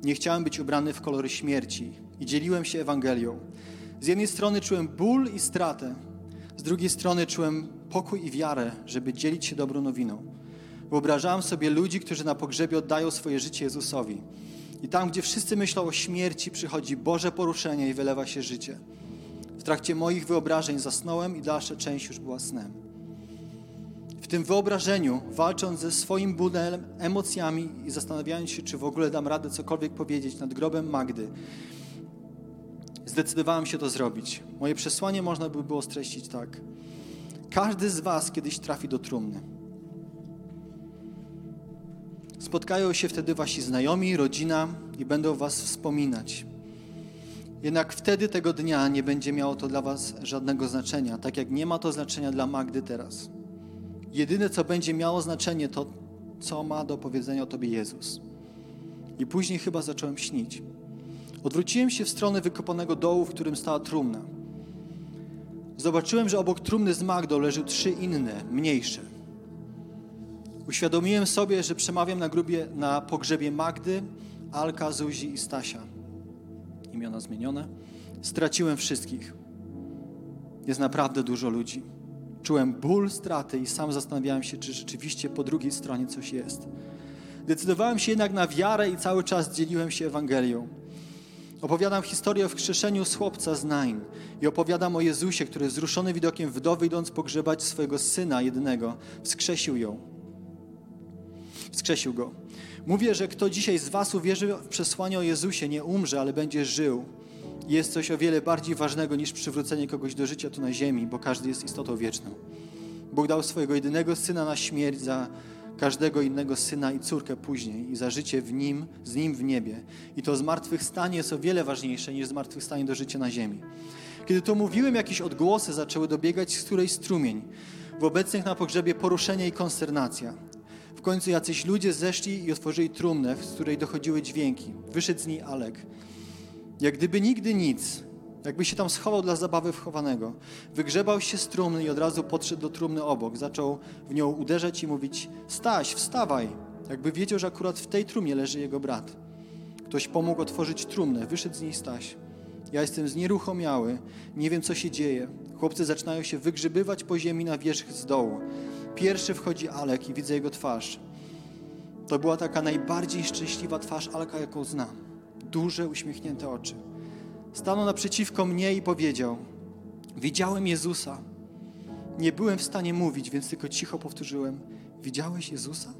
Nie chciałem być ubrany w kolory śmierci i dzieliłem się Ewangelią. Z jednej strony czułem ból i stratę, z drugiej strony czułem pokój i wiarę, żeby dzielić się dobrą nowiną. Wyobrażałem sobie ludzi, którzy na pogrzebie oddają swoje życie Jezusowi. I tam, gdzie wszyscy myślą o śmierci, przychodzi Boże poruszenie i wylewa się życie. W trakcie moich wyobrażeń zasnąłem i dalsza część już była snem. W tym wyobrażeniu, walcząc ze swoim bólem, emocjami i zastanawiając się, czy w ogóle dam radę cokolwiek powiedzieć nad grobem Magdy, zdecydowałem się to zrobić. Moje przesłanie można by było streścić tak. Każdy z Was kiedyś trafi do trumny. Spotkają się wtedy Wasi znajomi, rodzina i będą Was wspominać. Jednak wtedy tego dnia nie będzie miało to dla Was żadnego znaczenia, tak jak nie ma to znaczenia dla Magdy teraz. Jedyne, co będzie miało znaczenie, to co ma do powiedzenia o Tobie Jezus. I później chyba zacząłem śnić. Odwróciłem się w stronę wykopanego dołu, w którym stała trumna. Zobaczyłem, że obok trumny z Magdą leży trzy inne, mniejsze. Uświadomiłem sobie, że przemawiam na, grubie, na pogrzebie Magdy, Alka, Zuzi i Stasia. Imiona zmienione. Straciłem wszystkich. Jest naprawdę dużo ludzi. Czułem ból straty i sam zastanawiałem się, czy rzeczywiście po drugiej stronie coś jest. Decydowałem się jednak na wiarę i cały czas dzieliłem się Ewangelią. Opowiadam historię o wskrzeszeniu z chłopca z Nain i opowiadam o Jezusie, który wzruszony widokiem wdowy, idąc pogrzebać swojego syna jednego, wskrzesił ją. Wskrzesił go. Mówię, że kto dzisiaj z was uwierzy w przesłanie o Jezusie, nie umrze, ale będzie żył. Jest coś o wiele bardziej ważnego niż przywrócenie kogoś do życia tu na ziemi, bo każdy jest istotą wieczną. Bóg dał swojego jedynego syna na śmierć za każdego innego syna i córkę później i za życie w nim, z nim w niebie. I to zmartwychwstanie jest o wiele ważniejsze niż zmartwychwstanie do życia na ziemi. Kiedy to mówiłem, jakieś odgłosy zaczęły dobiegać z którejś strumień. W obecnych na pogrzebie poruszenie i konsternacja. W końcu jacyś ludzie zeszli i otworzyli trumnę, z której dochodziły dźwięki. Wyszedł z niej Alek. Jak gdyby nigdy nic, jakby się tam schował dla zabawy wchowanego. Wygrzebał się z trumny i od razu podszedł do trumny obok. Zaczął w nią uderzać i mówić: Staś, wstawaj! Jakby wiedział, że akurat w tej trumnie leży jego brat. Ktoś pomógł otworzyć trumnę, wyszedł z niej Staś. Ja jestem znieruchomiały, nie wiem co się dzieje. Chłopcy zaczynają się wygrzebywać po ziemi na wierzch z dołu. Pierwszy wchodzi Alek i widzę jego twarz. To była taka najbardziej szczęśliwa twarz Alka, jaką znam. Duże, uśmiechnięte oczy. Stanął naprzeciwko mnie i powiedział: Widziałem Jezusa. Nie byłem w stanie mówić, więc tylko cicho powtórzyłem: Widziałeś Jezusa?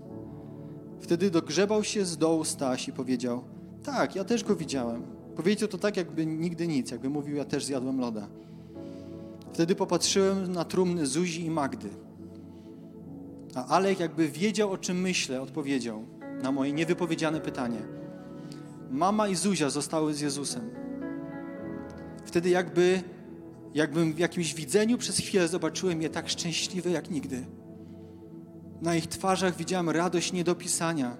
Wtedy dogrzebał się z dołu Staś i powiedział: Tak, ja też go widziałem. Powiedział to tak, jakby nigdy nic, jakby mówił: Ja też zjadłem loda. Wtedy popatrzyłem na trumny Zuzi i Magdy. A Alek, jakby wiedział, o czym myślę, odpowiedział na moje niewypowiedziane pytanie. Mama i Zuzia zostały z Jezusem. Wtedy jakby, jakbym w jakimś widzeniu przez chwilę zobaczyłem je tak szczęśliwe jak nigdy. Na ich twarzach widziałem radość nie do pisania.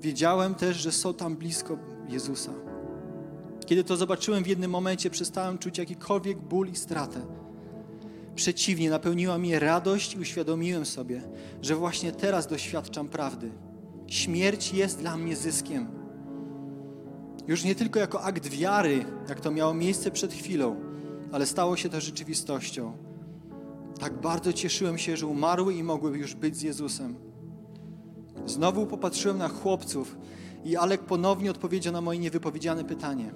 Wiedziałem też, że są tam blisko Jezusa. Kiedy to zobaczyłem w jednym momencie, przestałem czuć jakikolwiek ból i stratę. Przeciwnie, napełniła mnie radość i uświadomiłem sobie, że właśnie teraz doświadczam prawdy. Śmierć jest dla mnie zyskiem. Już nie tylko jako akt wiary, jak to miało miejsce przed chwilą, ale stało się to rzeczywistością. Tak bardzo cieszyłem się, że umarły i mogły już być z Jezusem. Znowu popatrzyłem na chłopców i Alek ponownie odpowiedział na moje niewypowiedziane pytanie.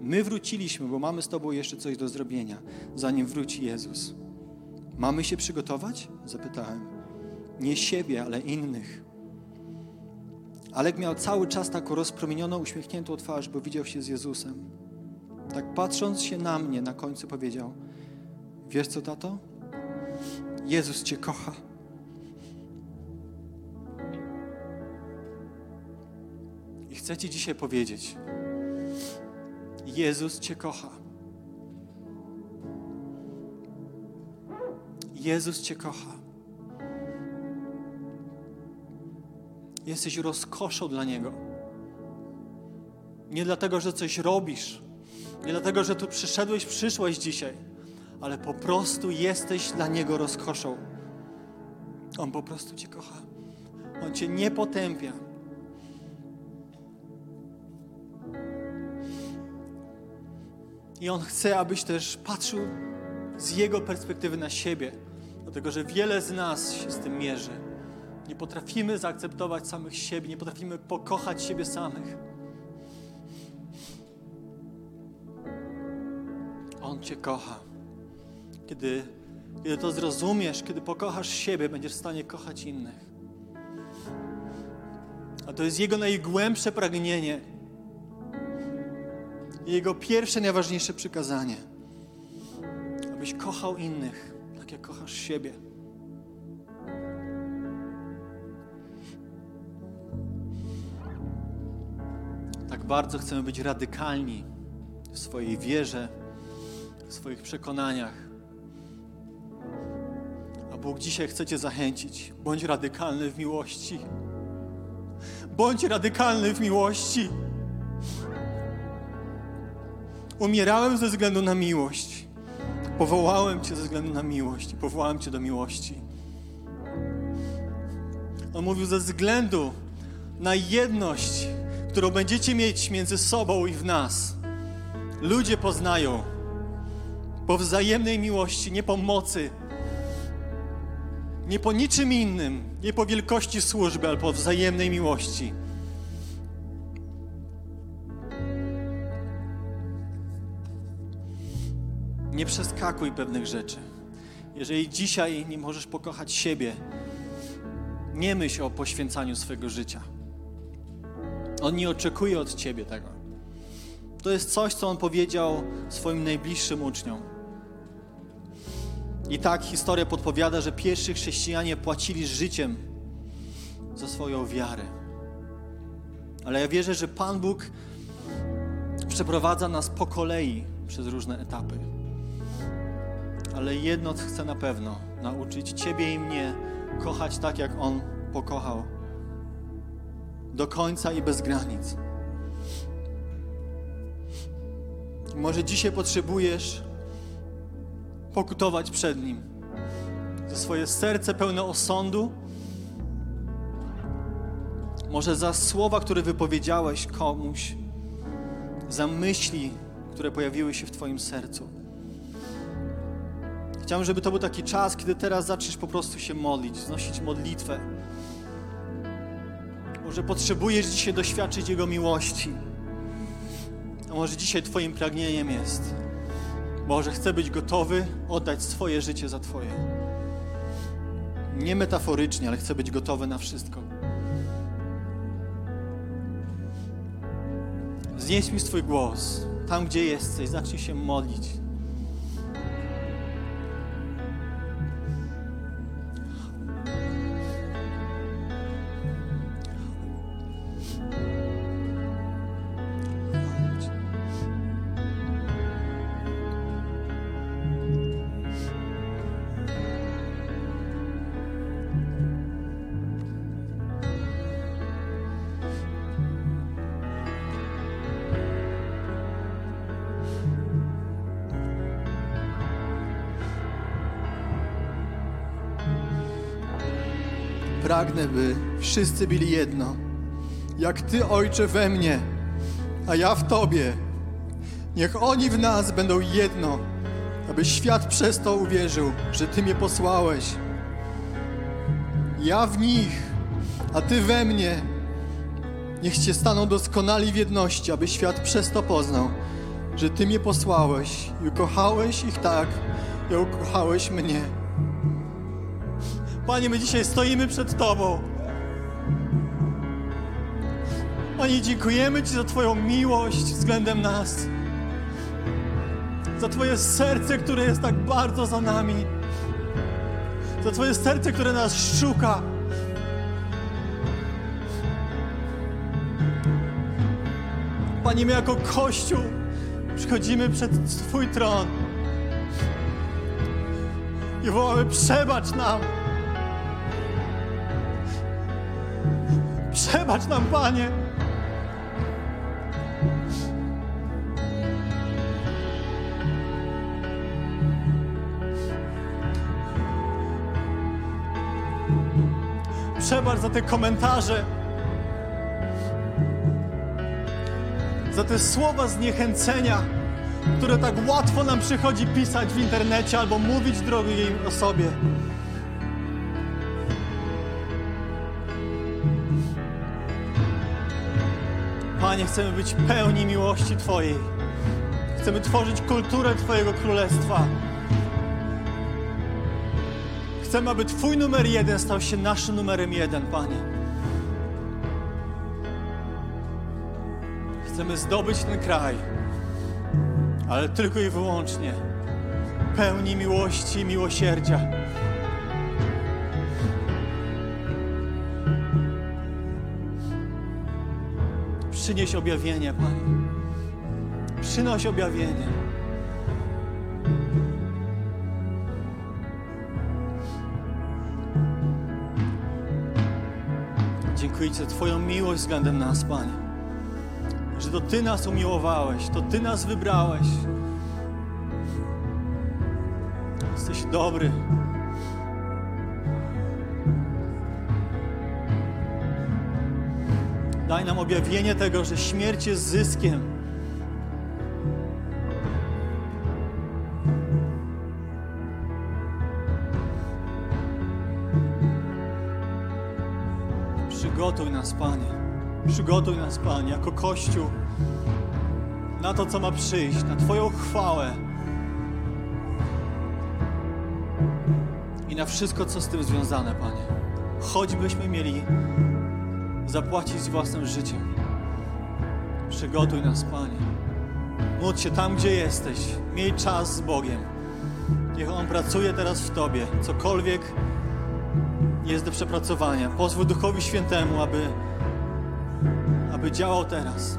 My wróciliśmy, bo mamy z Tobą jeszcze coś do zrobienia, zanim wróci Jezus. Mamy się przygotować? Zapytałem. Nie siebie, ale innych. Alek miał cały czas taką rozpromienioną, uśmiechniętą twarz, bo widział się z Jezusem. Tak patrząc się na mnie, na końcu powiedział: Wiesz co, tato? Jezus Cię kocha. I chcę Ci dzisiaj powiedzieć: Jezus Cię kocha. Jezus Cię kocha. Jesteś rozkoszą dla Niego. Nie dlatego, że coś robisz, nie dlatego, że tu przyszedłeś, przyszłeś dzisiaj, ale po prostu jesteś dla Niego rozkoszą. On po prostu Cię kocha. On Cię nie potępia. I On chce, abyś też patrzył z Jego perspektywy na siebie, dlatego że wiele z nas się z tym mierzy. Nie potrafimy zaakceptować samych siebie, nie potrafimy pokochać siebie samych. On Cię kocha. Kiedy, kiedy to zrozumiesz, kiedy pokochasz siebie, będziesz w stanie kochać innych. A to jest Jego najgłębsze pragnienie. Jego pierwsze, najważniejsze przykazanie. Abyś kochał innych, tak jak kochasz siebie. Bardzo chcemy być radykalni w swojej wierze, w swoich przekonaniach. A Bóg dzisiaj chce Cię zachęcić. Bądź radykalny w miłości. Bądź radykalny w miłości. Umierałem ze względu na miłość. Powołałem Cię ze względu na miłość powołałem Cię do miłości. On mówił ze względu na jedność, którą będziecie mieć między sobą i w nas. Ludzie poznają po wzajemnej miłości, nie po mocy, nie po niczym innym, nie po wielkości służby, ale po wzajemnej miłości. Nie przeskakuj pewnych rzeczy. Jeżeli dzisiaj nie możesz pokochać siebie, nie myśl o poświęcaniu swojego życia. On nie oczekuje od ciebie tego. To jest coś, co on powiedział swoim najbliższym uczniom. I tak historia podpowiada, że pierwsi chrześcijanie płacili życiem za swoją wiarę. Ale ja wierzę, że Pan Bóg przeprowadza nas po kolei przez różne etapy. Ale jedno chce na pewno nauczyć Ciebie i mnie kochać tak, jak On pokochał. Do końca i bez granic. Może dzisiaj potrzebujesz pokutować przed Nim. Za swoje serce pełne osądu. Może za słowa, które wypowiedziałeś komuś. Za myśli, które pojawiły się w Twoim sercu. Chciałbym, żeby to był taki czas, kiedy teraz zaczniesz po prostu się modlić, znosić modlitwę. Może potrzebujesz dzisiaj doświadczyć Jego miłości. A może dzisiaj Twoim pragnieniem jest, Boże, chcę być gotowy oddać swoje życie za Twoje. Nie metaforycznie, ale chcę być gotowy na wszystko. Znieś mi swój głos. Tam, gdzie jesteś, zacznij się modlić. Pragnę, by wszyscy byli jedno. Jak Ty, Ojcze, we mnie, a ja w Tobie. Niech oni w nas będą jedno, aby świat przez to uwierzył, że Ty mnie posłałeś. Ja w nich, a Ty we mnie. Niech się staną doskonali w jedności, aby świat przez to poznał, że Ty mnie posłałeś i ukochałeś ich tak, jak ukochałeś mnie. Panie, my dzisiaj stoimy przed Tobą. Panie, dziękujemy Ci za Twoją miłość względem nas. Za Twoje serce, które jest tak bardzo za nami. Za Twoje serce, które nas szuka. Panie, my jako Kościół przychodzimy przed Twój tron i wołamy: Przebacz nam! Przebacz nam, Panie! Przebacz za te komentarze, za te słowa zniechęcenia, które tak łatwo nam przychodzi pisać w internecie albo mówić drogiej osobie. Panie, chcemy być pełni miłości Twojej. Chcemy tworzyć kulturę Twojego Królestwa. Chcemy, aby Twój numer jeden stał się naszym numerem jeden, Panie. Chcemy zdobyć ten kraj, ale tylko i wyłącznie pełni miłości i miłosierdzia. Przynieś objawienie, Panie. Przynoś objawienie. Dziękuję Ci za Twoją miłość względem nas, Panie. Że to Ty nas umiłowałeś, to Ty nas wybrałeś. Jesteś dobry. Daj nam objawienie tego, że śmierć jest zyskiem. Przygotuj nas, Panie. Przygotuj nas, Panie, jako Kościół na to, co ma przyjść, na Twoją chwałę i na wszystko, co z tym związane, Panie. Choćbyśmy mieli zapłacić własnym życiem. Przygotuj nas, Panie. Módl się tam, gdzie jesteś. Miej czas z Bogiem. Niech On pracuje teraz w Tobie. Cokolwiek jest do przepracowania. Pozwól Duchowi Świętemu, aby, aby działał teraz.